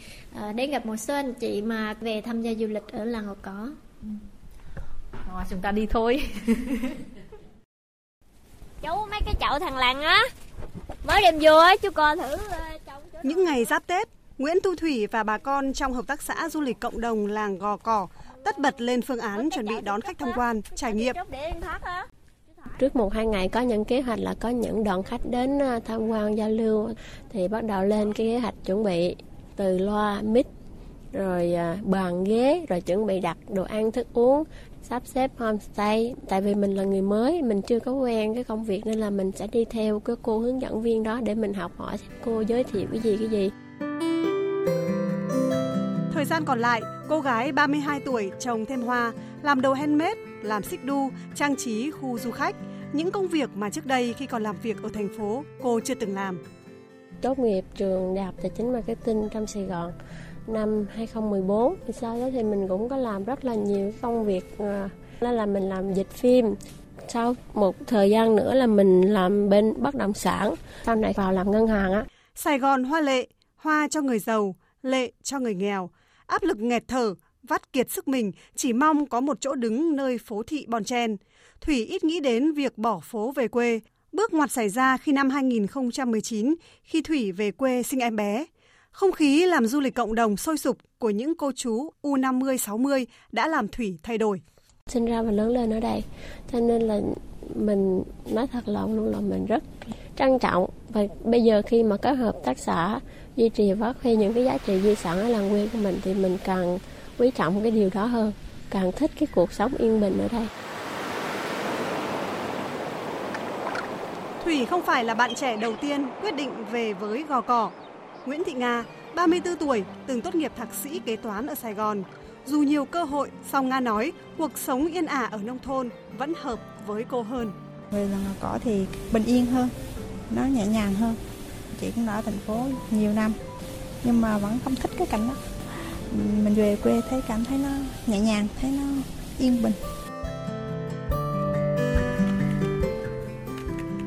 đến gặp một số anh chị mà về tham gia du lịch ở làng gò cỏ Rồi, chúng ta đi thôi. Chú mấy cái chậu thằng làng á Mới đem vô á chú coi thử ờ, Những ngày giáp Tết Nguyễn Thu Thủy và bà con trong hợp tác xã du lịch cộng đồng làng Gò Cỏ tất bật lên phương án chuẩn bị đón khách tham quan, trải nghiệm. Trước một hai ngày có những kế hoạch là có những đoàn khách đến ờ, tham quan giao lưu thì bắt đầu lên cái kế hoạch chuẩn bị từ loa mic rồi bàn ghế rồi chuẩn bị đặt đồ ăn thức uống sắp xếp homestay tại vì mình là người mới mình chưa có quen cái công việc nên là mình sẽ đi theo cái cô hướng dẫn viên đó để mình học hỏi cô giới thiệu cái gì cái gì Thời gian còn lại, cô gái 32 tuổi trồng thêm hoa, làm đồ handmade, làm xích đu, trang trí khu du khách. Những công việc mà trước đây khi còn làm việc ở thành phố, cô chưa từng làm. Tốt nghiệp trường Đại học Tài chính Marketing trong Sài Gòn năm 2014 thì sau đó thì mình cũng có làm rất là nhiều công việc ờ, đó là mình làm dịch phim sau một thời gian nữa là mình làm bên bất động sản sau này vào làm ngân hàng á Sài Gòn hoa lệ, hoa cho người giàu, lệ cho người nghèo. Áp lực nghẹt thở, vắt kiệt sức mình, chỉ mong có một chỗ đứng nơi phố thị Bon Chen. Thủy ít nghĩ đến việc bỏ phố về quê. Bước ngoặt xảy ra khi năm 2019, khi Thủy về quê sinh em bé. Không khí làm du lịch cộng đồng sôi sục của những cô chú U50-60 đã làm Thủy thay đổi. sinh ra và lớn lên ở đây cho nên là mình nói thật lòng luôn là mình rất trân trọng và bây giờ khi mà có hợp tác xã duy trì và phát huy những cái giá trị di sản ở làng quê của mình thì mình càng quý trọng cái điều đó hơn càng thích cái cuộc sống yên bình ở đây Thủy không phải là bạn trẻ đầu tiên quyết định về với Gò Cỏ. Nguyễn Thị Nga, 34 tuổi, từng tốt nghiệp thạc sĩ kế toán ở Sài Gòn. Dù nhiều cơ hội, song Nga nói cuộc sống yên ả ở nông thôn vẫn hợp với cô hơn. Về Gò Cỏ thì bình yên hơn, nó nhẹ nhàng hơn. Chị cũng đã ở thành phố nhiều năm, nhưng mà vẫn không thích cái cảnh đó. Mình về quê thấy cảm thấy nó nhẹ nhàng, thấy nó yên bình.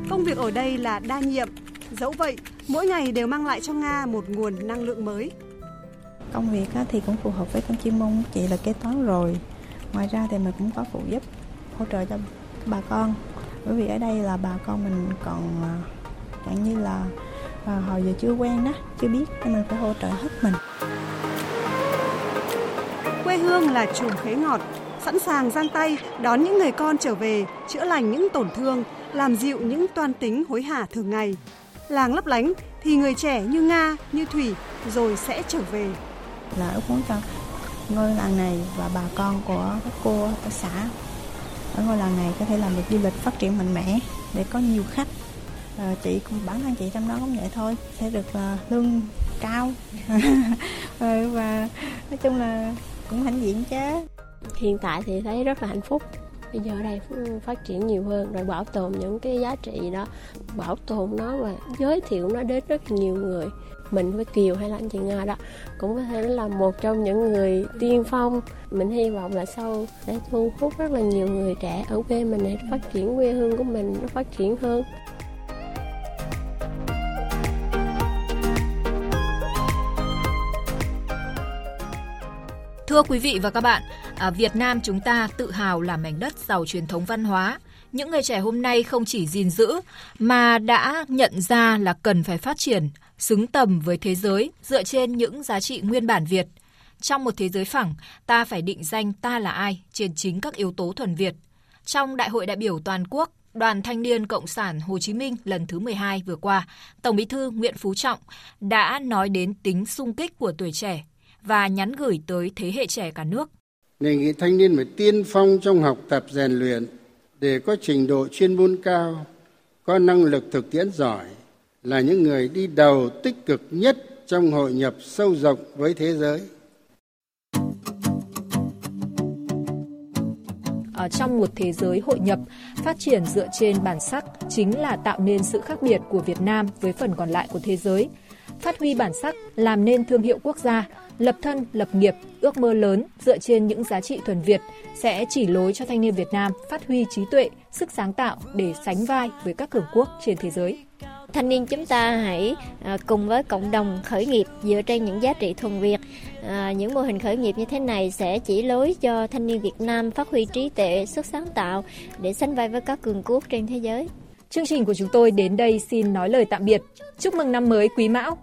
Công việc ở đây là đa nhiệm. Dẫu vậy, mỗi ngày đều mang lại cho Nga một nguồn năng lượng mới. Công việc thì cũng phù hợp với con chuyên môn chị là kế toán rồi. Ngoài ra thì mình cũng có phụ giúp hỗ trợ cho bà con. Bởi vì ở đây là bà con mình còn à, dạng như là à, hồi giờ chưa quen đó, chưa biết nên mình phải hỗ trợ hết mình. Quê hương là chùm khế ngọt, sẵn sàng giang tay đón những người con trở về, chữa lành những tổn thương, làm dịu những toan tính hối hả thường ngày. Làng lấp lánh thì người trẻ như Nga, như Thủy rồi sẽ trở về. Là ước muốn cho ngôi làng này và bà con của các cô tác xã ở ngôi làng này có thể làm được du lịch phát triển mạnh mẽ để có nhiều khách. À, chị cũng bản thân chị trong đó cũng vậy thôi, sẽ được à, lương cao Rồi và nói chung là cũng hãnh diện chứ. hiện tại thì thấy rất là hạnh phúc bây giờ ở đây phát triển nhiều hơn rồi bảo tồn những cái giá trị đó. Bảo tồn nó và giới thiệu nó đến rất nhiều người. Mình với Kiều hay là anh chị Nga đó cũng có thể là một trong những người tiên phong. Mình hy vọng là sau sẽ thu hút rất là nhiều người trẻ ở quê mình để phát triển quê hương của mình nó phát triển hơn. Thưa quý vị và các bạn, à, Việt Nam chúng ta tự hào là mảnh đất giàu truyền thống văn hóa. Những người trẻ hôm nay không chỉ gìn giữ mà đã nhận ra là cần phải phát triển xứng tầm với thế giới dựa trên những giá trị nguyên bản Việt. Trong một thế giới phẳng, ta phải định danh ta là ai trên chính các yếu tố thuần Việt. Trong Đại hội đại biểu toàn quốc Đoàn Thanh niên Cộng sản Hồ Chí Minh lần thứ 12 vừa qua, Tổng Bí thư Nguyễn Phú Trọng đã nói đến tính sung kích của tuổi trẻ và nhắn gửi tới thế hệ trẻ cả nước đề nghị thanh niên phải tiên phong trong học tập rèn luyện để có trình độ chuyên môn cao có năng lực thực tiễn giỏi là những người đi đầu tích cực nhất trong hội nhập sâu rộng với thế giới Ở trong một thế giới hội nhập, phát triển dựa trên bản sắc chính là tạo nên sự khác biệt của Việt Nam với phần còn lại của thế giới. Phát huy bản sắc làm nên thương hiệu quốc gia, lập thân, lập nghiệp, ước mơ lớn dựa trên những giá trị thuần Việt sẽ chỉ lối cho thanh niên Việt Nam phát huy trí tuệ, sức sáng tạo để sánh vai với các cường quốc trên thế giới. thanh niên chúng ta hãy à, cùng với cộng đồng khởi nghiệp dựa trên những giá trị thuần Việt. À, những mô hình khởi nghiệp như thế này sẽ chỉ lối cho thanh niên Việt Nam phát huy trí tuệ, sức sáng tạo để sánh vai với các cường quốc trên thế giới. Chương trình của chúng tôi đến đây xin nói lời tạm biệt. Chúc mừng năm mới Quý Mão.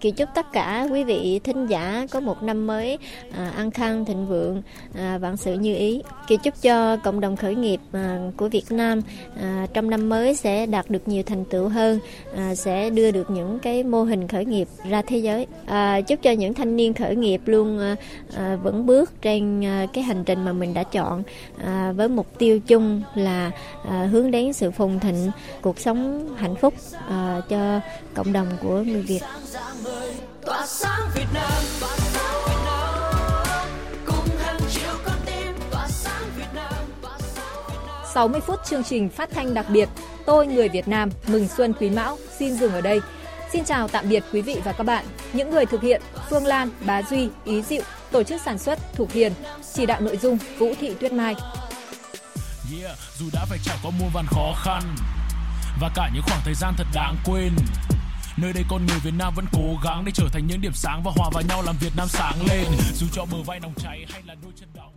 Kỳ chúc tất cả quý vị thính giả có một năm mới à, an khang thịnh vượng, à, vạn sự như ý. Kỳ chúc cho cộng đồng khởi nghiệp à, của Việt Nam à, trong năm mới sẽ đạt được nhiều thành tựu hơn, à, sẽ đưa được những cái mô hình khởi nghiệp ra thế giới. À, chúc cho những thanh niên khởi nghiệp luôn à, à, vững bước trên à, cái hành trình mà mình đã chọn à, với mục tiêu chung là à, hướng đến sự phồn thịnh, cuộc sống hạnh phúc à, cho cộng đồng của người Việt tỏa sáng Việt Nam tỏa sáng Việt Nam cùng hàng triệu con tim tỏa sáng Việt Nam tỏa sáng 60 phút chương trình phát thanh đặc biệt Tôi người Việt Nam mừng xuân Quý Mão xin dừng ở đây. Xin chào tạm biệt quý vị và các bạn. Những người thực hiện Phương Lan, Bá Duy, Ý Diệu, tổ chức sản xuất Thục Hiền, chỉ đạo nội dung Vũ Thị Tuyết Mai. Yeah, dù đã phải trải qua muôn vàn khó khăn và cả những khoảng thời gian thật đáng quên Nơi đây con người Việt Nam vẫn cố gắng để trở thành những điểm sáng và hòa vào nhau làm Việt Nam sáng lên. Dù cho bờ vai nóng cháy hay là đôi chân đau